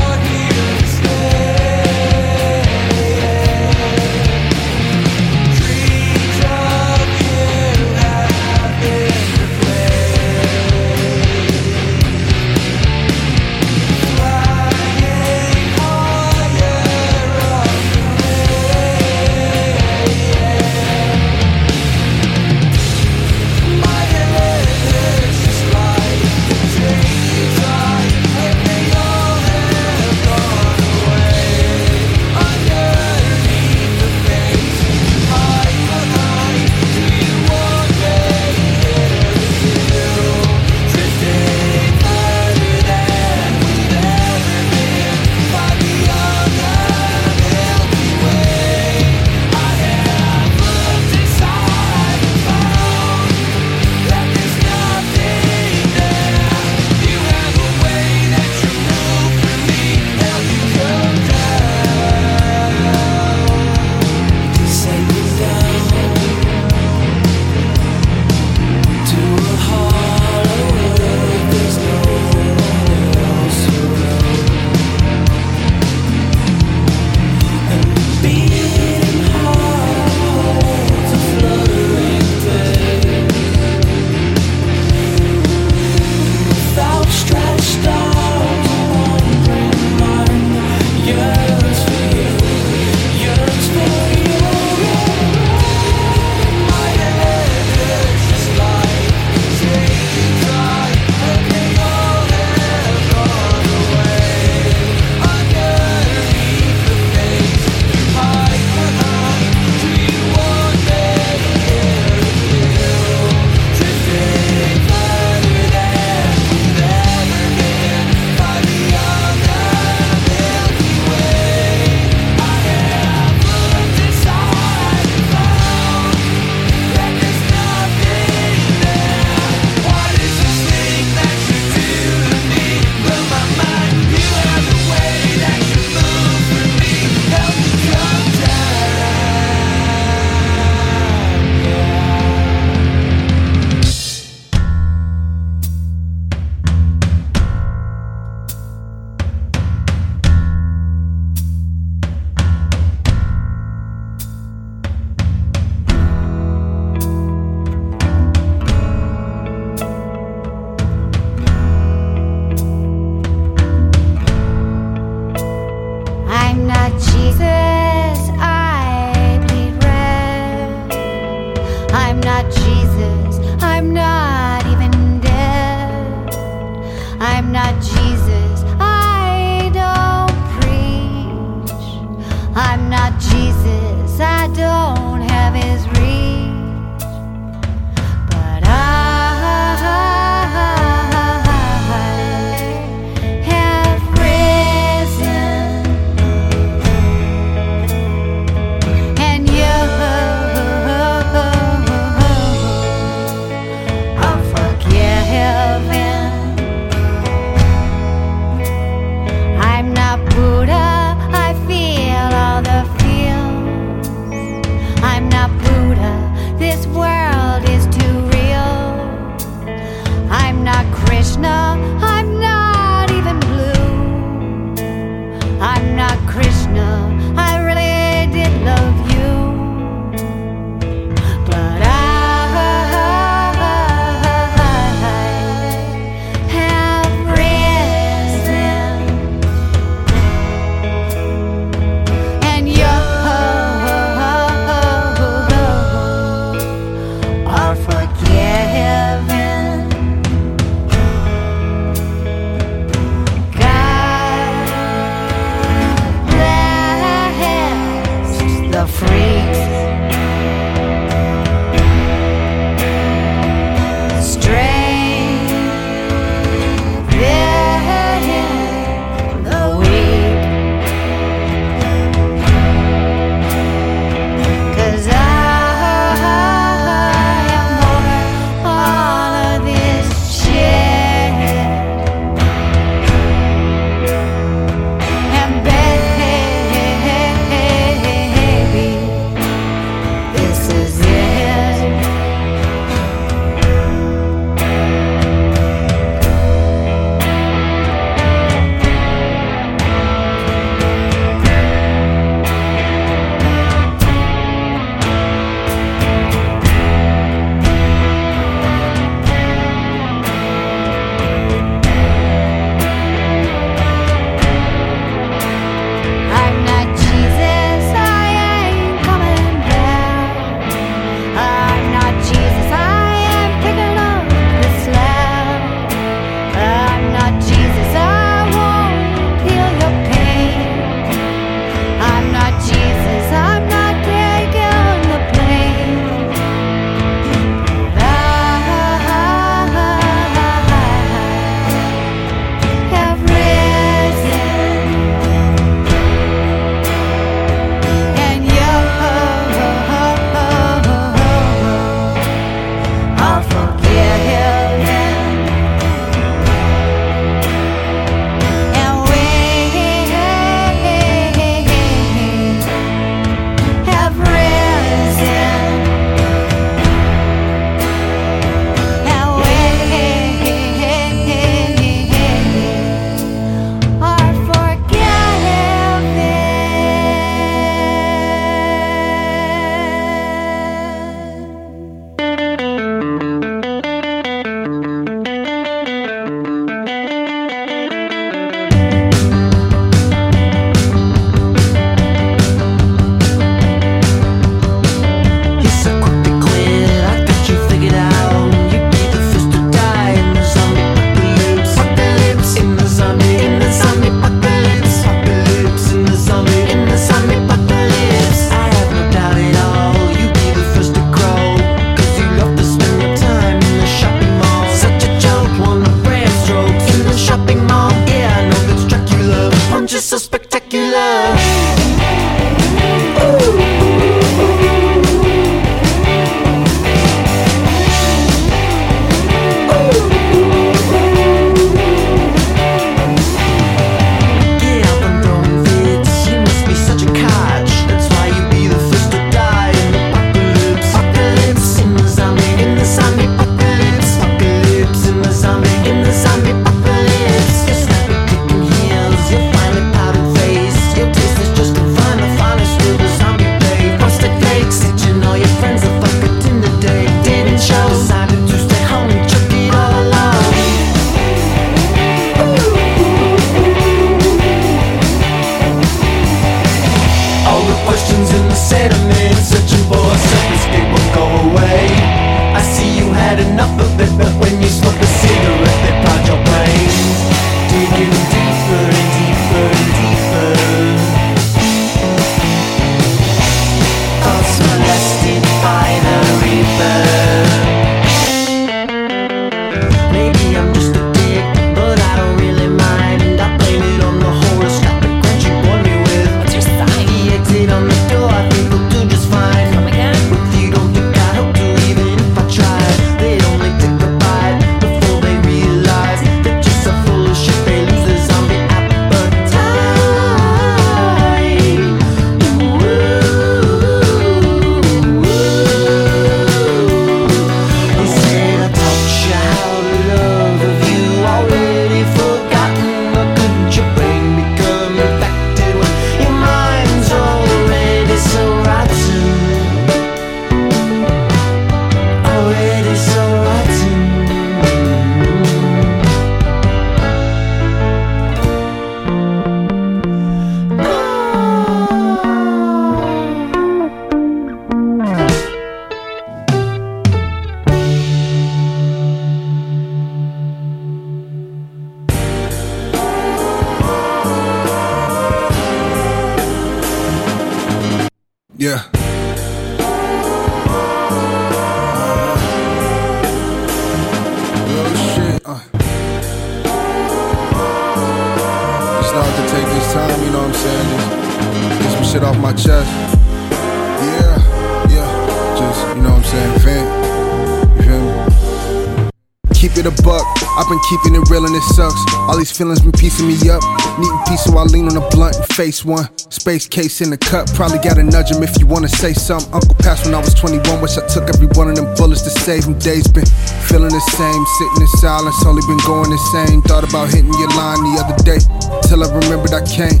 these feelings been piecing me up. Needing peace, so I lean on a blunt and face one. Space case in the cup. Probably gotta nudge him if you wanna say something. Uncle passed when I was 21. Wish I took every one of them bullets to save him. Days been feeling the same. Sitting in silence, only been going insane. Thought about hitting your line the other day. Till I remembered I can't.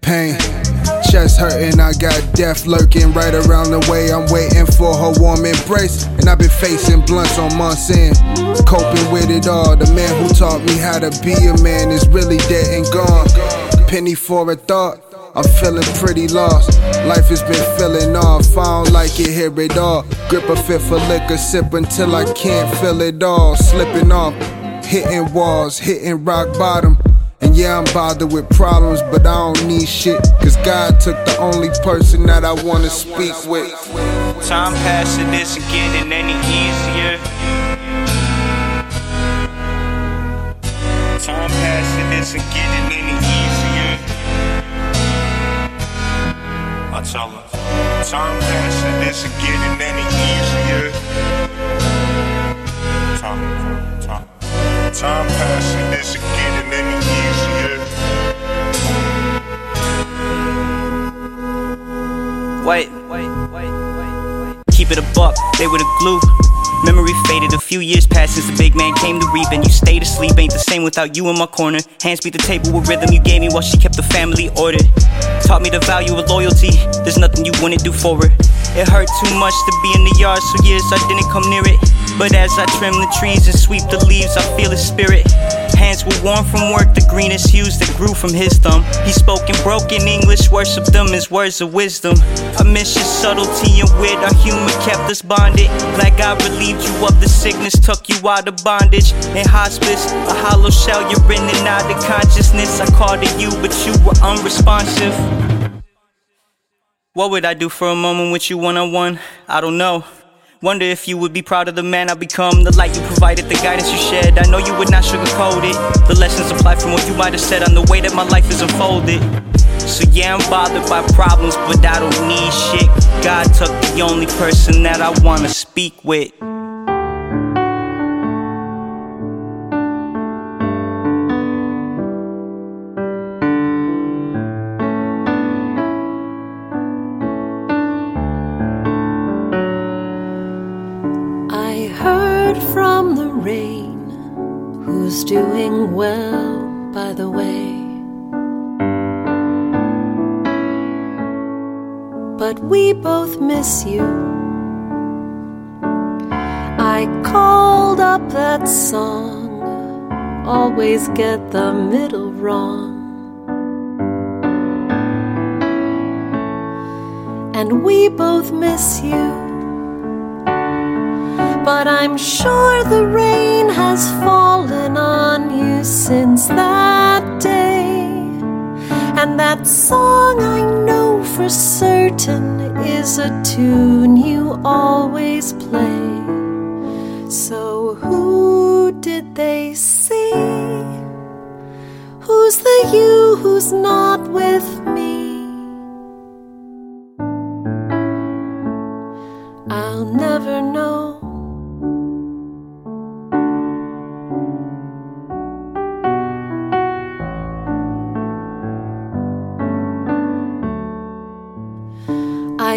Pain. Chest hurting, I got death lurking right around the way. I'm waiting for her warm embrace. I've been facing blunts on months in. Coping with it all. The man who taught me how to be a man is really dead and gone. Penny for a thought. I'm feeling pretty lost. Life has been feeling off. I don't like it, hear it all. Grip a fifth of liquor, sip until I can't feel it all. Slipping off, hitting walls, hitting rock bottom. And yeah, I'm bothered with problems, but I don't need shit. Cause God took the only person that I wanna speak with. Time passing isn't getting any easier. Time passing isn't getting any easier. I tell her, time passing isn't getting any easier. Time, time, time passing isn't getting any easier. Wait, wait. Keep it a buck, they were the glue. Memory faded, a few years passed since the big man came to reap, and you stayed asleep. Ain't the same without you in my corner. Hands beat the table with rhythm you gave me while she kept the family ordered. Taught me the value of loyalty, there's nothing you wouldn't do for it. It hurt too much to be in the yard, so years I didn't come near it. But as I trim the trees and sweep the leaves, I feel his spirit. Hands were warm from work, the greenest hues that grew from his thumb. He spoke in broken English, worshiped them as words of wisdom. I miss your subtlety and wit, our humor kept us bonded. Glad God relieved you of the sickness, took you out of bondage. In hospice, a hollow shell, you're in and out of consciousness. I called to you, but you were unresponsive. What would I do for a moment with you one on one? I don't know. Wonder if you would be proud of the man I become, the light you provided, the guidance you shed. I know you would not sugarcoat it. The lessons applied from what you might have said on the way that my life is unfolded. So yeah, I'm bothered by problems, but I don't need shit. God took the only person that I wanna speak with. Rain who's doing well, by the way. But we both miss you. I called up that song, always get the middle wrong. And we both miss you. But I'm sure the rain has fallen on you since that day. And that song I know for certain is a tune you always play. So who did they see? Who's the you who's not with me? I'll never know.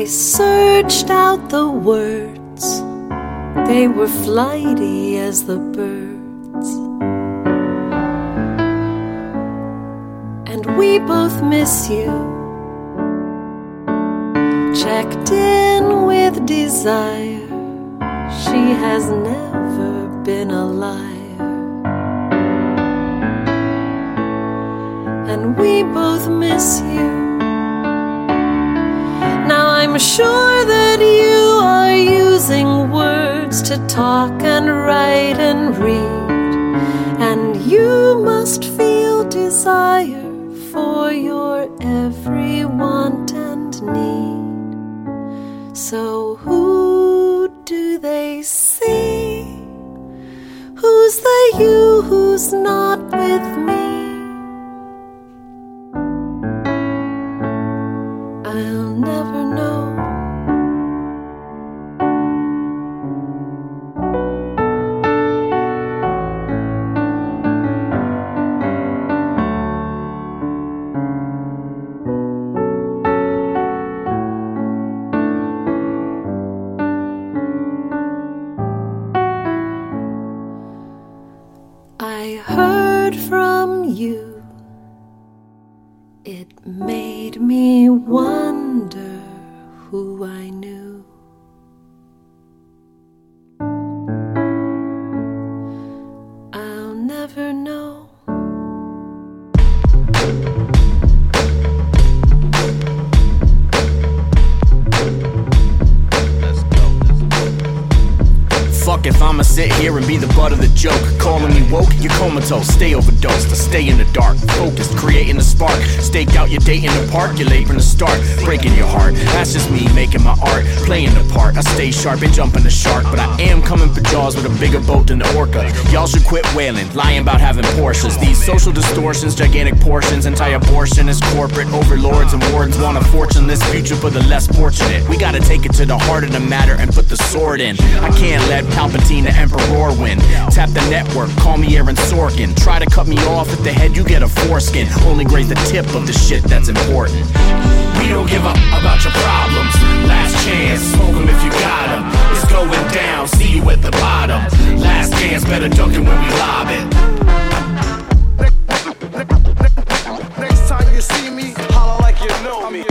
I searched out the words, they were flighty as the birds. And we both miss you. Checked in with desire, she has never been a liar. And we both miss you sure that you are using words to talk and write and read, and you must feel desire for your every want and need. So, who do they see? Who's the you who's not with me? You're. Stay overdosed. I stay in the dark, focused, creating a spark. Stake out your date in the park, you're late from the start. Breaking your heart, that's just me making my art. Playing the part, I stay sharp and jumping the shark. But I am coming for jaws with a bigger boat than the orca. Y'all should quit wailing, lying about having Porsches. These social distortions, gigantic portions, anti-abortionists, corporate overlords and wardens want a fortuneless future for the less fortunate. We gotta take it to the heart of the matter and put the sword in. I can't let Palpatine the Emperor win. Tap the network, call me Aaron Sorkin. Try to cut me off at the head, you get a foreskin. Only graze the tip of the shit that's important. We don't give up about your problems. Last chance, smoke 'em if you got 'em. It's going down, see you at the bottom. Last dance, better duck it when we lob it. Next time you see me, holler like you know me.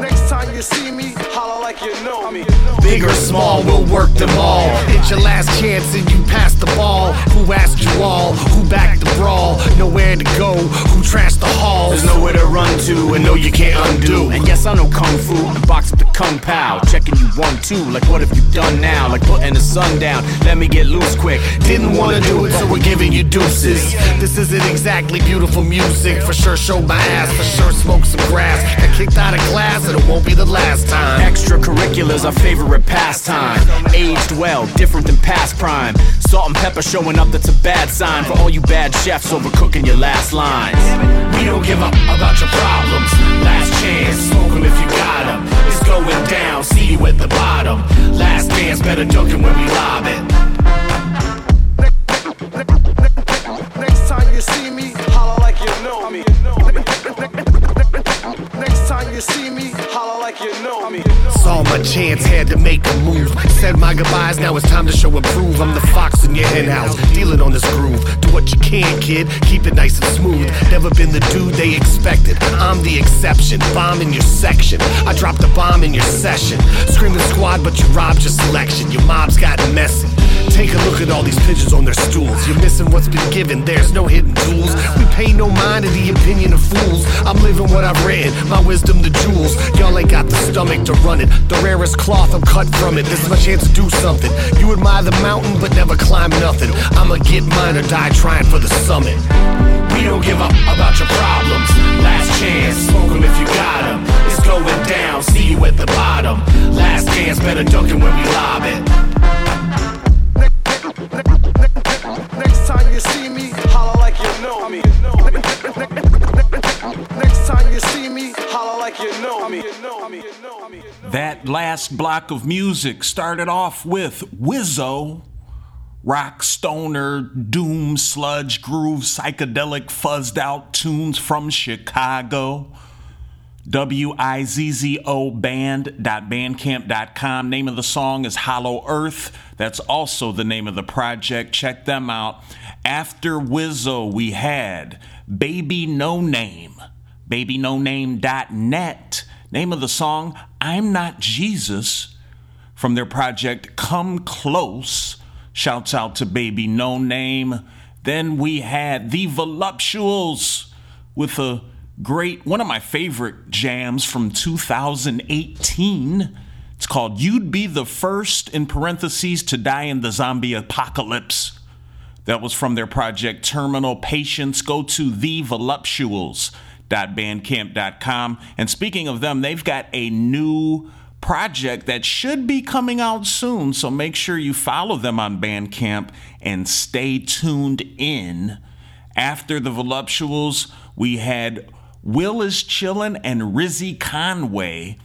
Next time you see me, like you know me. Big or small, we'll work them all. It's your last chance and you pass the ball. Who asked you all? Who backed the brawl? Nowhere to go. Who trashed the hall? There's nowhere to run to and no you can't undo. And yes, I know kung fu and box with the kung pao. Checking you one two, like what have you done now? Like putting the sun down. Let me get loose quick. Didn't wanna do it, so we're giving you deuces. This isn't exactly beautiful music. For sure, show my ass. For sure, smoke some grass. Got kicked out of class, and it won't be the last time. Extracurriculars, our favorite pastime. Aged well, different than past prime. Salt and pepper showing up, that's a bad sign for all you bad chefs overcooking your last lines. We don't give up about your problems. Last chance, smoke 'em if you got got 'em. It's going down, see you at the bottom. Last dance, better duck it when we lob it. Next time you see me, holler like you know me. You see me, holler like you know me. Saw my chance, had to make a move. Said my goodbyes, now it's time to show and prove. I'm the fox in your hen house, dealing on this groove. Do what you can, kid, keep it nice and smooth. Never been the dude they expected. I'm the exception, bomb in your section. I dropped a bomb in your session. Screaming squad, but you robbed your selection. Your mob's gotten messy. Take a look at all these pigeons on their stools. You're missing what's been given, there's no hidden tools. We pay no mind to the opinion of fools. I'm living what I've written, my wisdom the jewels. Y'all ain't got the stomach to run it. The rarest cloth, I'm cut from it. This is my chance to do something. You admire the mountain, but never climb nothing. I'ma get mine or die trying for the summit. We don't give up about your problems. Last chance, smoke 'em if you got 'em. It's going down, see you at the bottom. Last dance, better duck it when we lob it. That last block of music started off with Wizzo, rock, stoner, doom, sludge, groove, psychedelic, fuzzed out tunes from Chicago. W I Z Z O band.bandcamp.com. Name of the song is Hollow Earth. That's also the name of the project. Check them out. After Wizzo, we had Baby No Name, babynoname.net. Name of the song, I'm Not Jesus, from their project Come Close. Shouts out to Baby No Name. Then we had The Voluptuals with a great, one of my favorite jams from 2018. It's called You'd Be the First, in parentheses, to die in the zombie apocalypse. That was from their project Terminal Patience. Go to thevoluptuals.bandcamp.com. And speaking of them, they've got a new project that should be coming out soon. So make sure you follow them on Bandcamp and stay tuned in. After the Voluptuals, we had Will is Chillin' and Rizzy Conway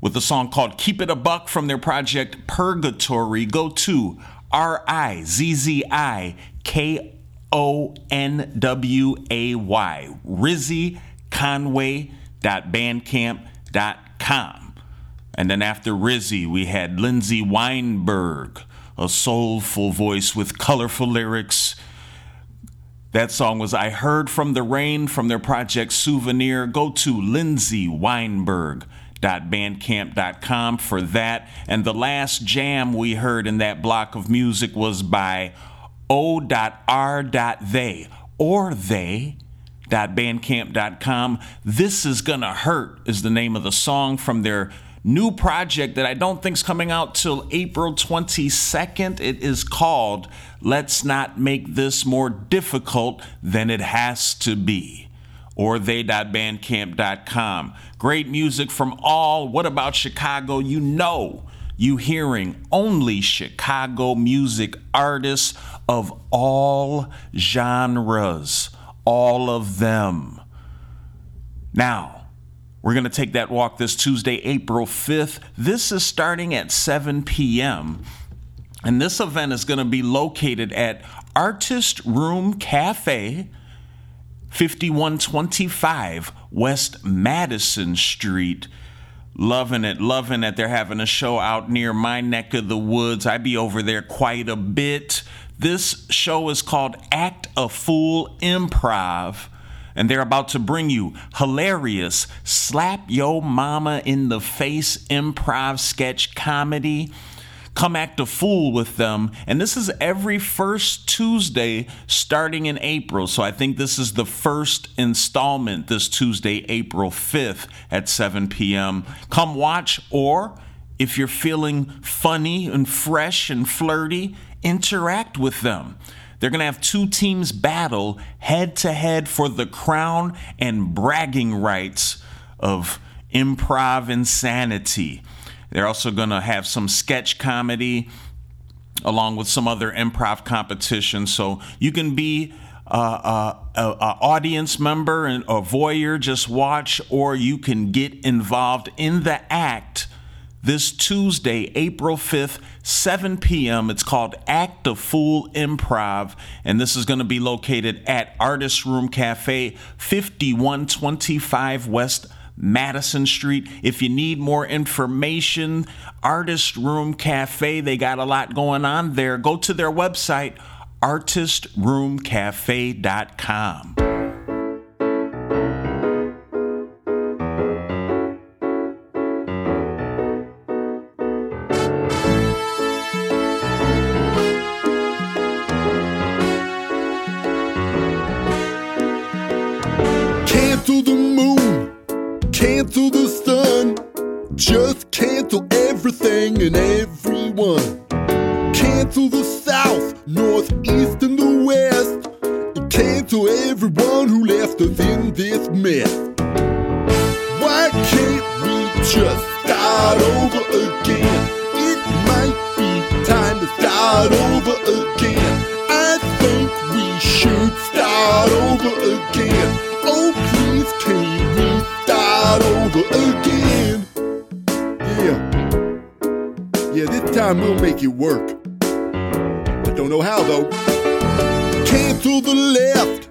with a song called Keep It a Buck from their project Purgatory. Go to R I Z Z I K O N W A Y. RizziKonway.bandcamp.com. And then after Rizzy, we had Lindsay Weinberg, a soulful voice with colorful lyrics. That song was I Heard from the Rain from their project Souvenir. Go to lindsayweinberg.bandcamp.com for that. And the last jam we heard in that block of music was by O.R.They or they bandcamp.com. This is Gonna Hurt is the name of the song from their new project that I don't think's coming out till April 22nd. It is called Let's Not Make This More Difficult Than It Has to Be. Or they.bandcamp.com. Great music from all What About Chicago? You know you hearing only Chicago music artists of all genres all of them. Now, we're going to take that walk this Tuesday, April 5th. This is starting at 7 p.m. And this event is going to be located at Artist Room Cafe, 5125 West Madison Street. Loving it, loving it. They're having a show out near my neck of the woods. I be over there quite a bit. This show is called Act a Fool Improv, and they're about to bring you hilarious slap yo mama in the face improv sketch comedy. Come act a fool with them. And this is every first Tuesday starting in April. So I think this is the first installment this Tuesday, April 5th at 7 p.m. Come watch, or if you're feeling funny and fresh and flirty, interact with them. They're going to have two teams battle head to head for the crown and bragging rights of improv insanity. They're also going to have some sketch comedy along with some other improv competitions. So you can be uh, uh, a, a audience member and a voyeur, just watch, or you can get involved in the act this Tuesday, April 5th, 7 p.m. It's called Act of Fool Improv, and this is going to be located at Artist Room Cafe, 5125 West Madison Street. If you need more information, Artist Room Cafe, they got a lot going on there. Go to their website, artistroomcafe.com. and everyone. Cancel the south, north, east, and the west, cancel everyone who left us in this mess. Why can't we just start over again? It might be time to start over again. I think we should start over again. Oh, please, can we start over again? Time we'll make it work. I don't know how, though. Cancel the left,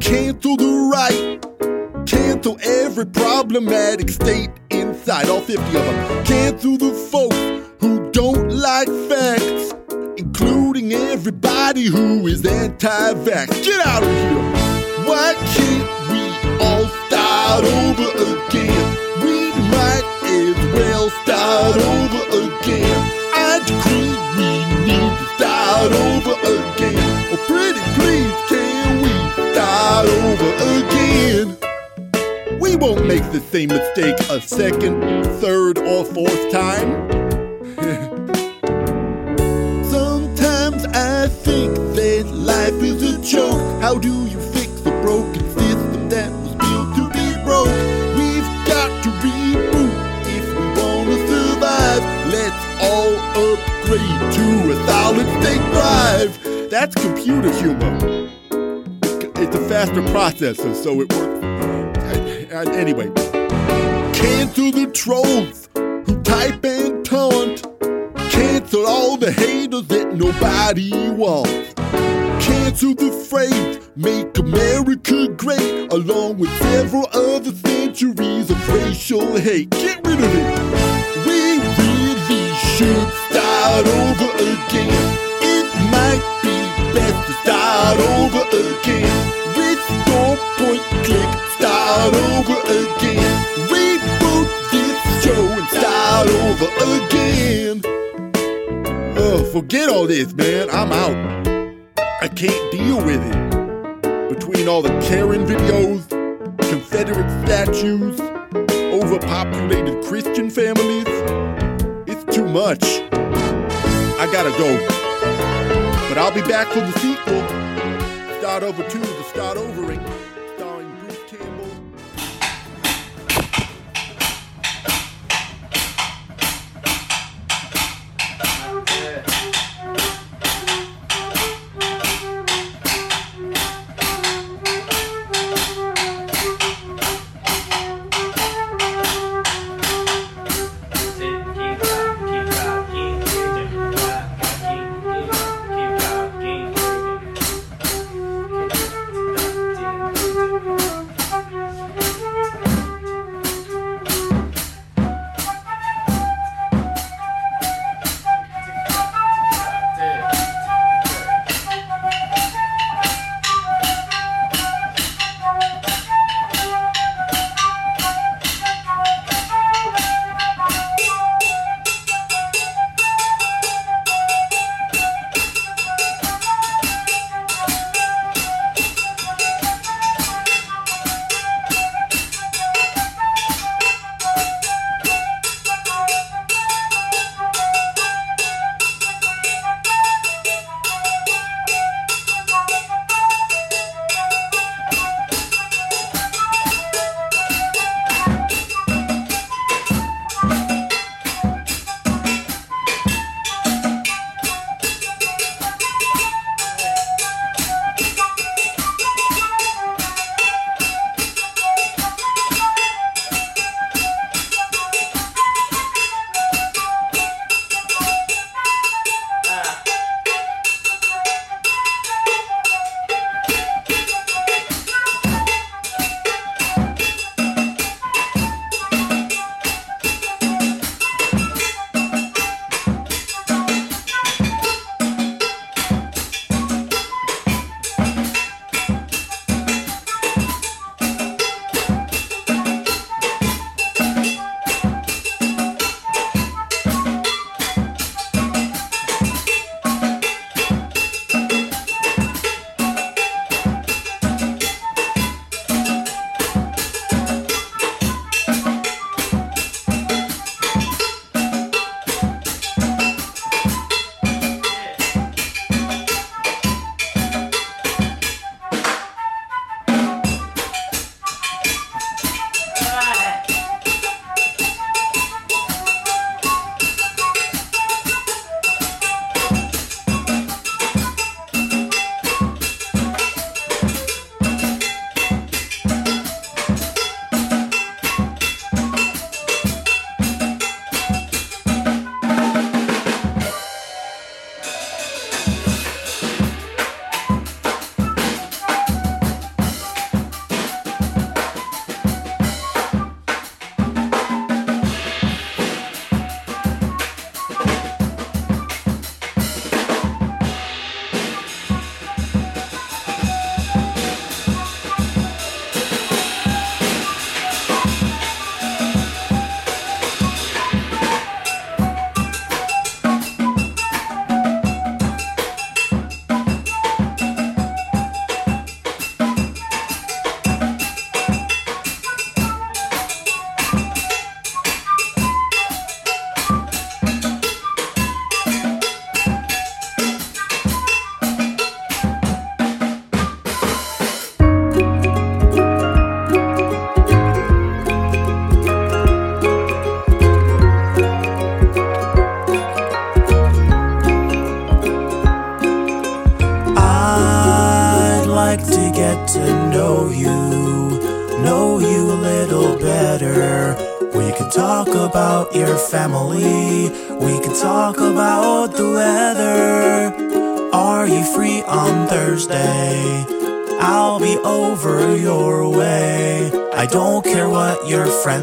cancel the right, cancel every problematic state inside, all 50 of them. Cancel the folks who don't like facts, including everybody who is anti vax. Get out of here! Why can't we all start over again? We might as well start over again. Start over again. Oh, pretty please, can we start over again? We won't make the same mistake a second, third, or fourth time. Sometimes I think that life is a joke. How do you fix a solid state drive. That's computer humor. It's a faster processor, so it works. Anyway, cancel the trolls who type and taunt. Cancel all the haters that nobody wants. Cancel the phrase, make America great, along with several other centuries of racial hate. Get rid of it. We should start over again. It might be best to start over again. Restore point click, start over again. Reboot this show and start over again. Oh, forget all this, man. I'm out. I can't deal with it. Between all the Karen videos, Confederate statues, overpopulated Christian families, too much. I gotta go. But I'll be back for the sequel. Start over two, the start overing, starring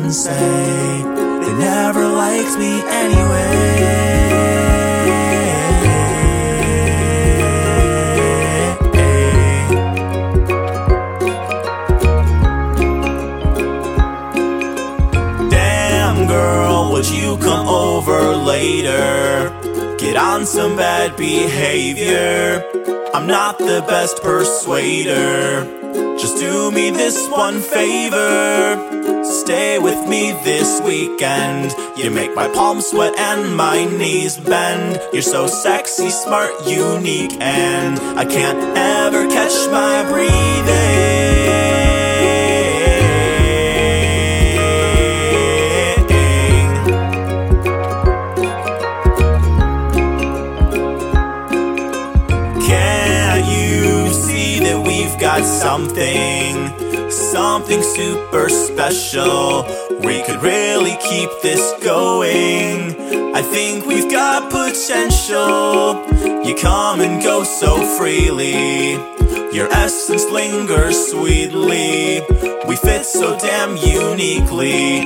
and say they never liked me anyway. Damn, girl, would you come over later? Get on some bad behavior. I'm not the best persuader. Just do me this one favor stay with me this weekend. You make my palms sweat and my knees bend. You're so sexy, smart, unique, and I can't ever catch my breathing. Can't you see that we've got something? something super special. We could really keep this going. I think we've got potential. You come and go so freely. Your essence lingers sweetly. We fit so damn uniquely.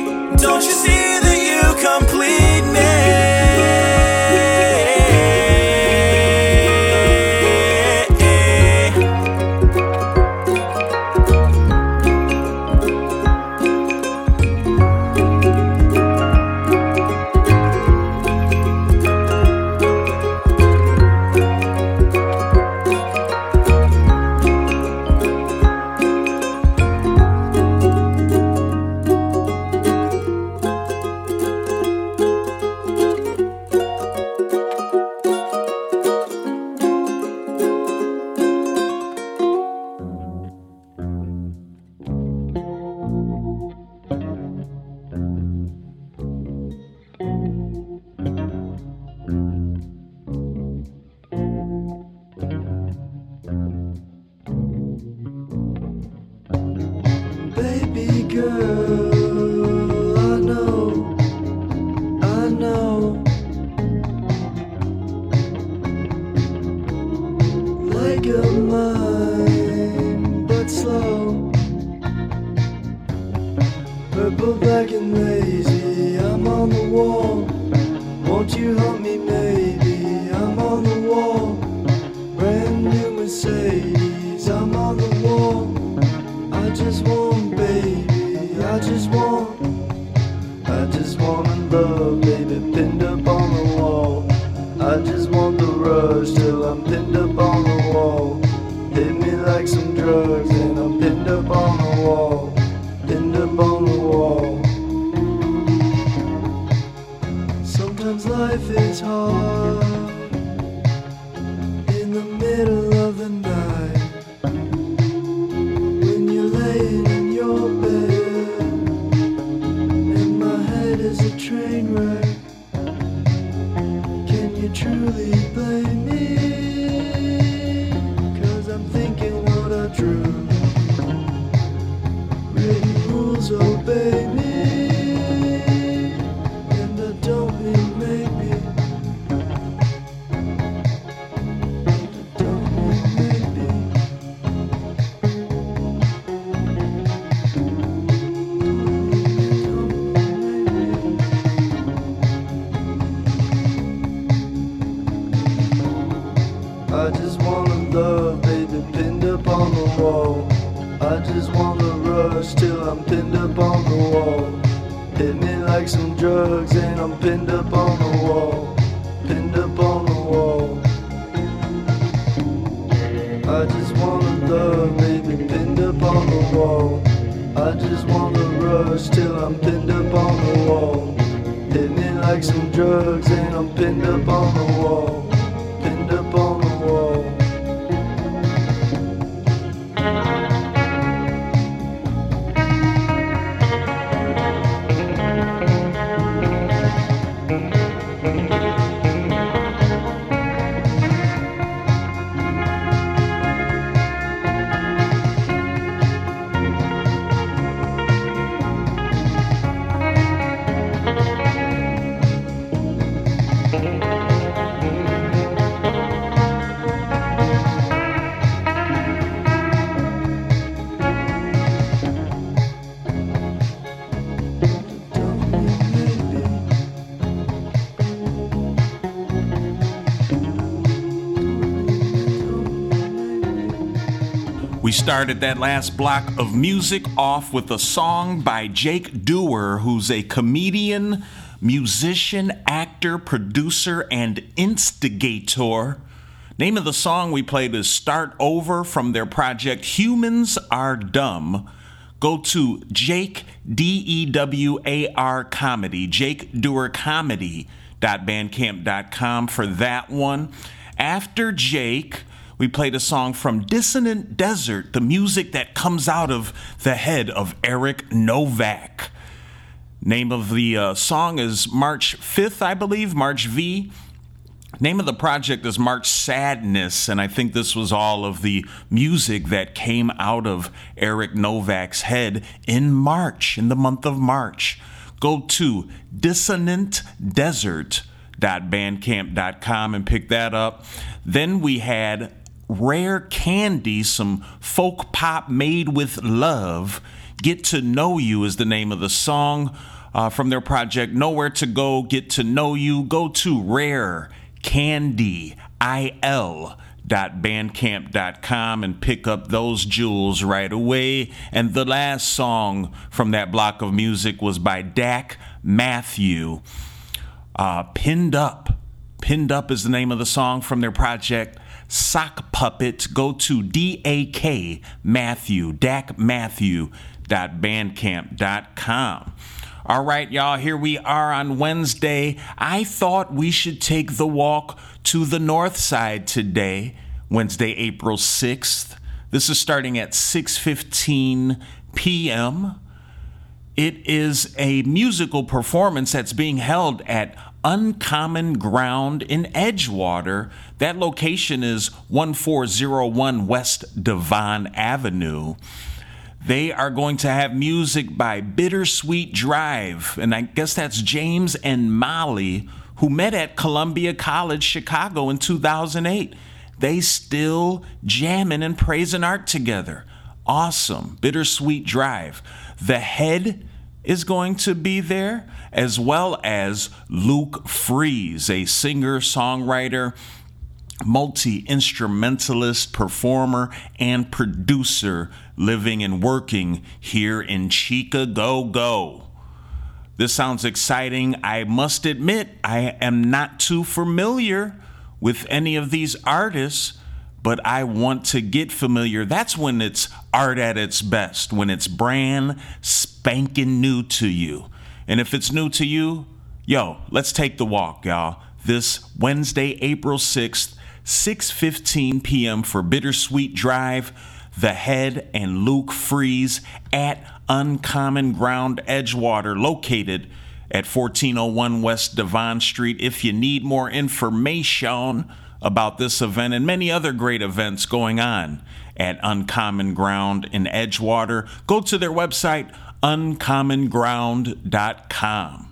Don't you see that you complete? Sometimes life is hard. Started that last block of music off with a song by Jake Dewar, who's a comedian, musician, actor, producer, and instigator. Name of the song we played is Start Over from their project Humans Are Dumb. Go to Jake, D E W A R Comedy, Jake Dewar Comedy.bandcamp.com for that one. After Jake, we played a song from Dissonant Desert, the music that comes out of the head of Eric Novak. Name of the uh, song is March 5th, I believe, March V. Name of the project is March Sadness, and I think this was all of the music that came out of Eric Novak's head in March, in the month of March. Go to dissonantdesert.bandcamp.com and pick that up. Then we had Rare Candy, some folk pop made with love. Get to Know You is the name of the song uh, from their project Nowhere to Go, Get to Know You. Go to Rare Candy IL bandcamp.com and pick up those jewels right away. And the last song from that block of music was by Dak Matthew. Uh, Pinned Up. Pinned Up is the name of the song from their project Sock Puppet. Go to D-A-K Matthew, Dak Matthew bandcamp.com. All right, y'all, here we are on Wednesday. I thought we should take the walk to the north side today, Wednesday, April 6th. This is starting at 6:15 p.m. It is a musical performance that's being held at Uncommon Ground in Edgewater. That location is 1401 West Devon Avenue. They are going to have music by Bittersweet Drive, and I guess that's James and Molly, who met at Columbia College, Chicago in 2008. They still jamming and praising art together. Awesome. Bittersweet Drive. The head is going to be there, as well as Luke Frees, a singer, songwriter, multi instrumentalist, performer, and producer living and working here in Chica Go Go. This sounds exciting. I must admit, I am not too familiar with any of these artists, but I want to get familiar. That's when it's art at its best, when it's brand spanking new to you. And if it's new to you, yo, let's take the walk, y'all. This Wednesday, April 6th, 6:15 p.m. for Bittersweet Drive, The Head and Luke Frees at Uncommon Ground Edgewater located at 1401 West Devon Street. If you need more information about this event and many other great events going on at Uncommon Ground in Edgewater, go to their website uncommonground.com.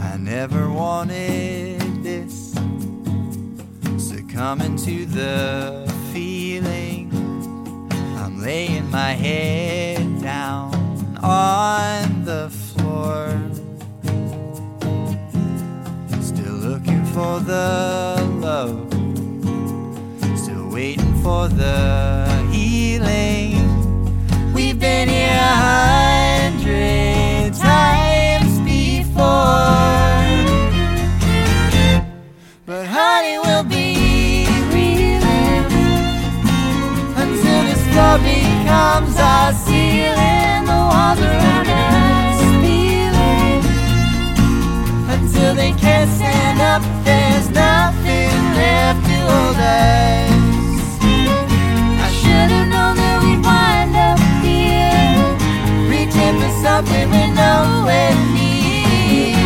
I never wanted this. Succumbing to the feeling. I'm laying my head down on the Still looking for the love. Still waiting for the healing. We've been here a hundred times before. But honey, we'll be reeling until this floor becomes our ceiling. The walls around stand up. There's nothing left to hold us. I should have known that we'd wind up here, reaching for something we're nowhere near.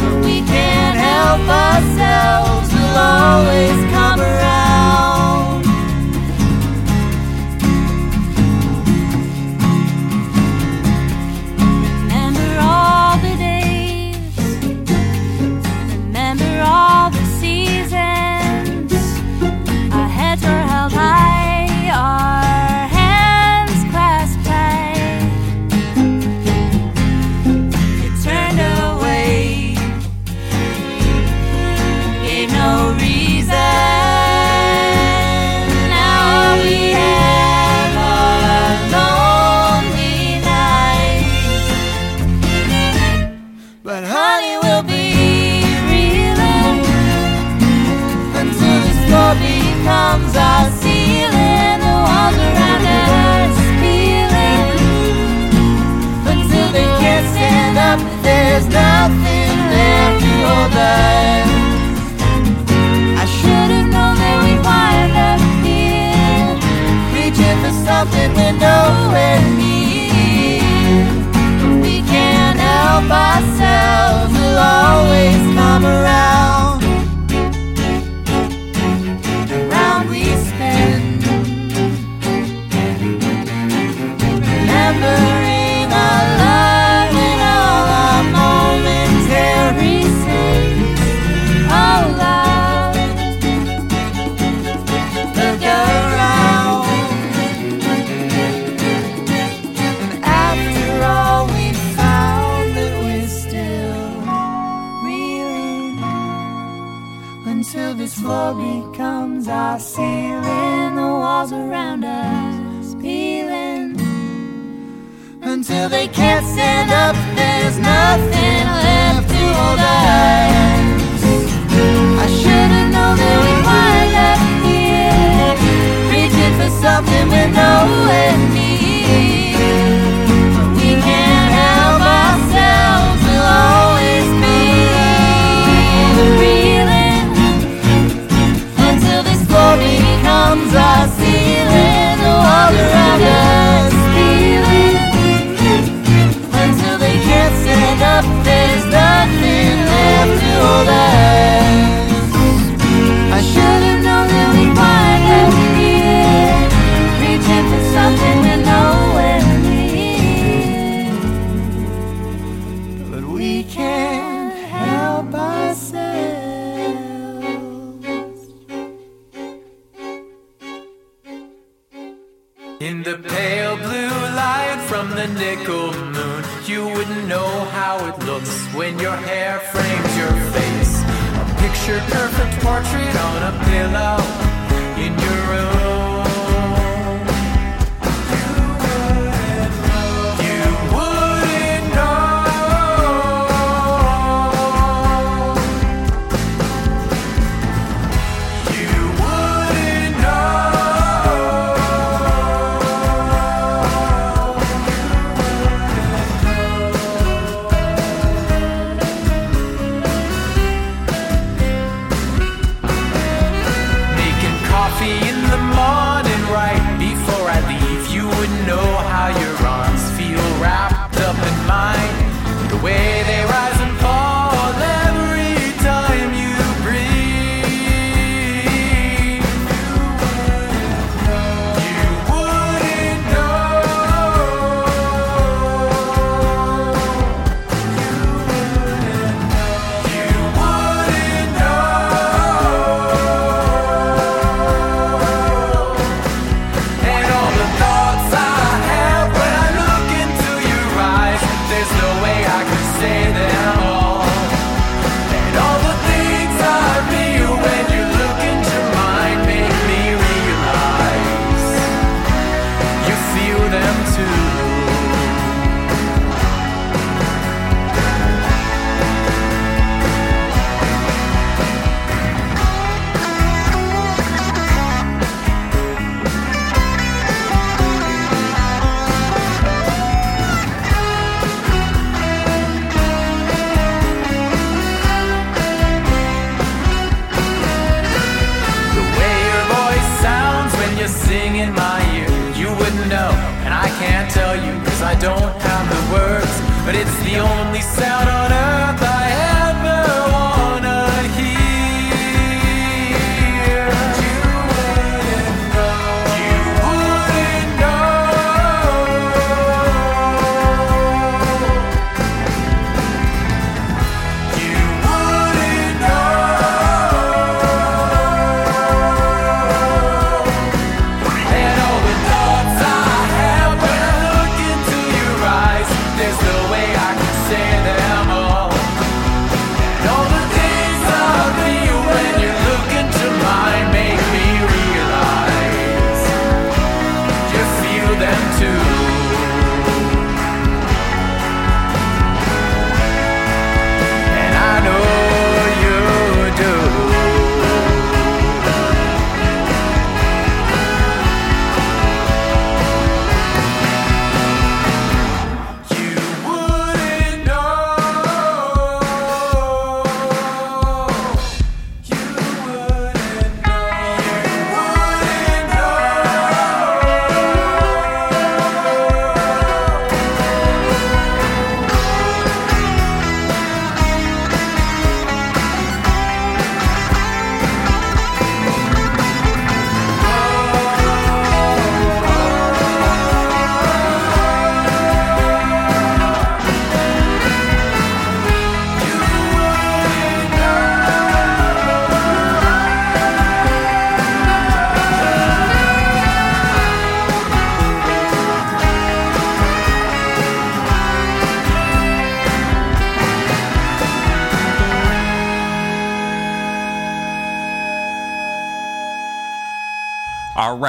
But we can't help ourselves. We'll always come around. nothing left to hold on. I should have known that we'd wind up here, reaching for something we're nowhere near. We can't help ourselves, we'll always come around. till they can't stand up. There's nothing left to hold on. I should've known that we wind up here, reaching for something with no end. だ on a pillow.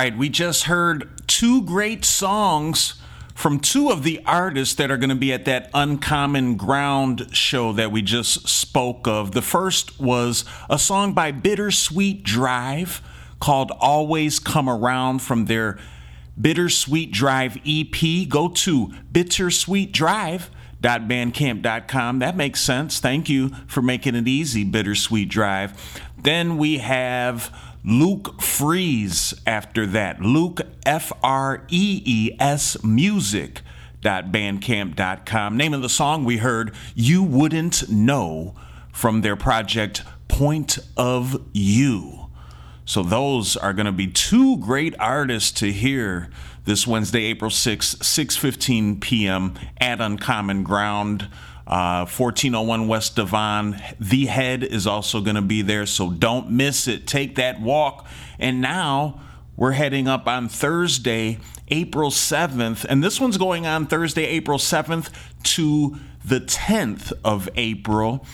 Right, we just heard two great songs from two of the artists that are going to be at that Uncommon Ground show that we just spoke of. The first was a song by Bittersweet Drive called Always Come Around from their Bittersweet Drive EP. Go to bittersweetdrive.bandcamp.com. That makes sense. Thank you for making it easy, Bittersweet Drive. Then we have Luke Frees after that. Luke, F R E E S, music. Bandcamp.com. Name of the song we heard, You Wouldn't Know, from their project Point of You. So those are going to be two great artists to hear this Wednesday, April 6th, 6:15 p.m. at Uncommon Ground. Uh, 1401 West Devon. The Head is also going to be there, so don't miss it. Take that walk. And now we're heading up on Thursday, April 7th, and this one's going on Thursday, April 7th to the 10th of April.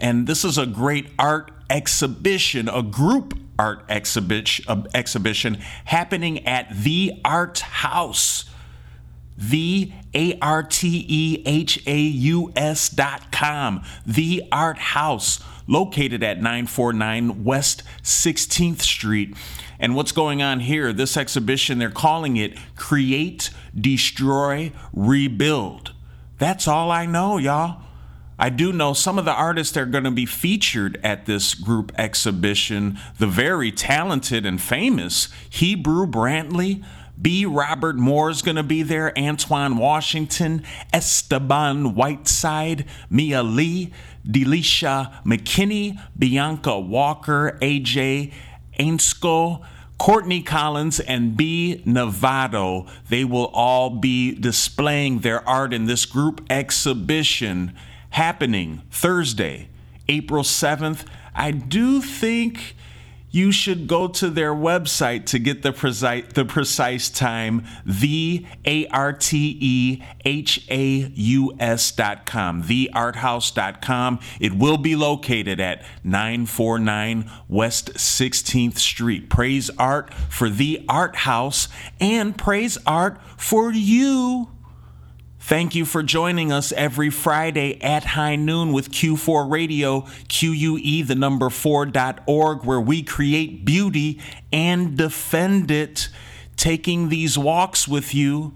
And this is a great art exhibition, a group art exhibition, uh, exhibition happening at the Art House. The A R T E H A U S dot com. The Art House, located at 949 West 16th Street. And what's going on here? This exhibition, they're calling it Create, Destroy, Rebuild. That's all I know, y'all. I do know some of the artists that are going to be featured at this group exhibition. The very talented and famous Hebru Brantley, B. Robert Moore is going to be there, Antoine Washington, Esteban Whiteside, Mia Lee, Delisha McKinney, Bianca Walker, AJ Ainsko, Courtney Collins and B. Novato, they will all be displaying their art in this group exhibition happening Thursday, April 7th. I do think you should go to their website to get the precise the precise time. The a r t e h a u s dot com. It will be located at 949 west 16th street. Praise art for the art house and praise art for you Thank you for joining us every Friday at high noon with Q4 Radio, QUE, the number 4.org, where we create beauty and defend it. Taking these walks with you,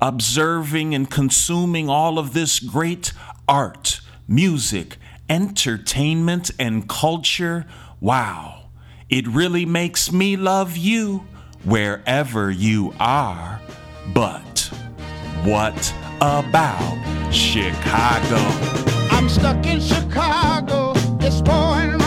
observing and consuming all of this great art, music, entertainment, and culture. Wow, it really makes me love you wherever you are. But what about Chicago? I'm stuck in Chicago. It's pouring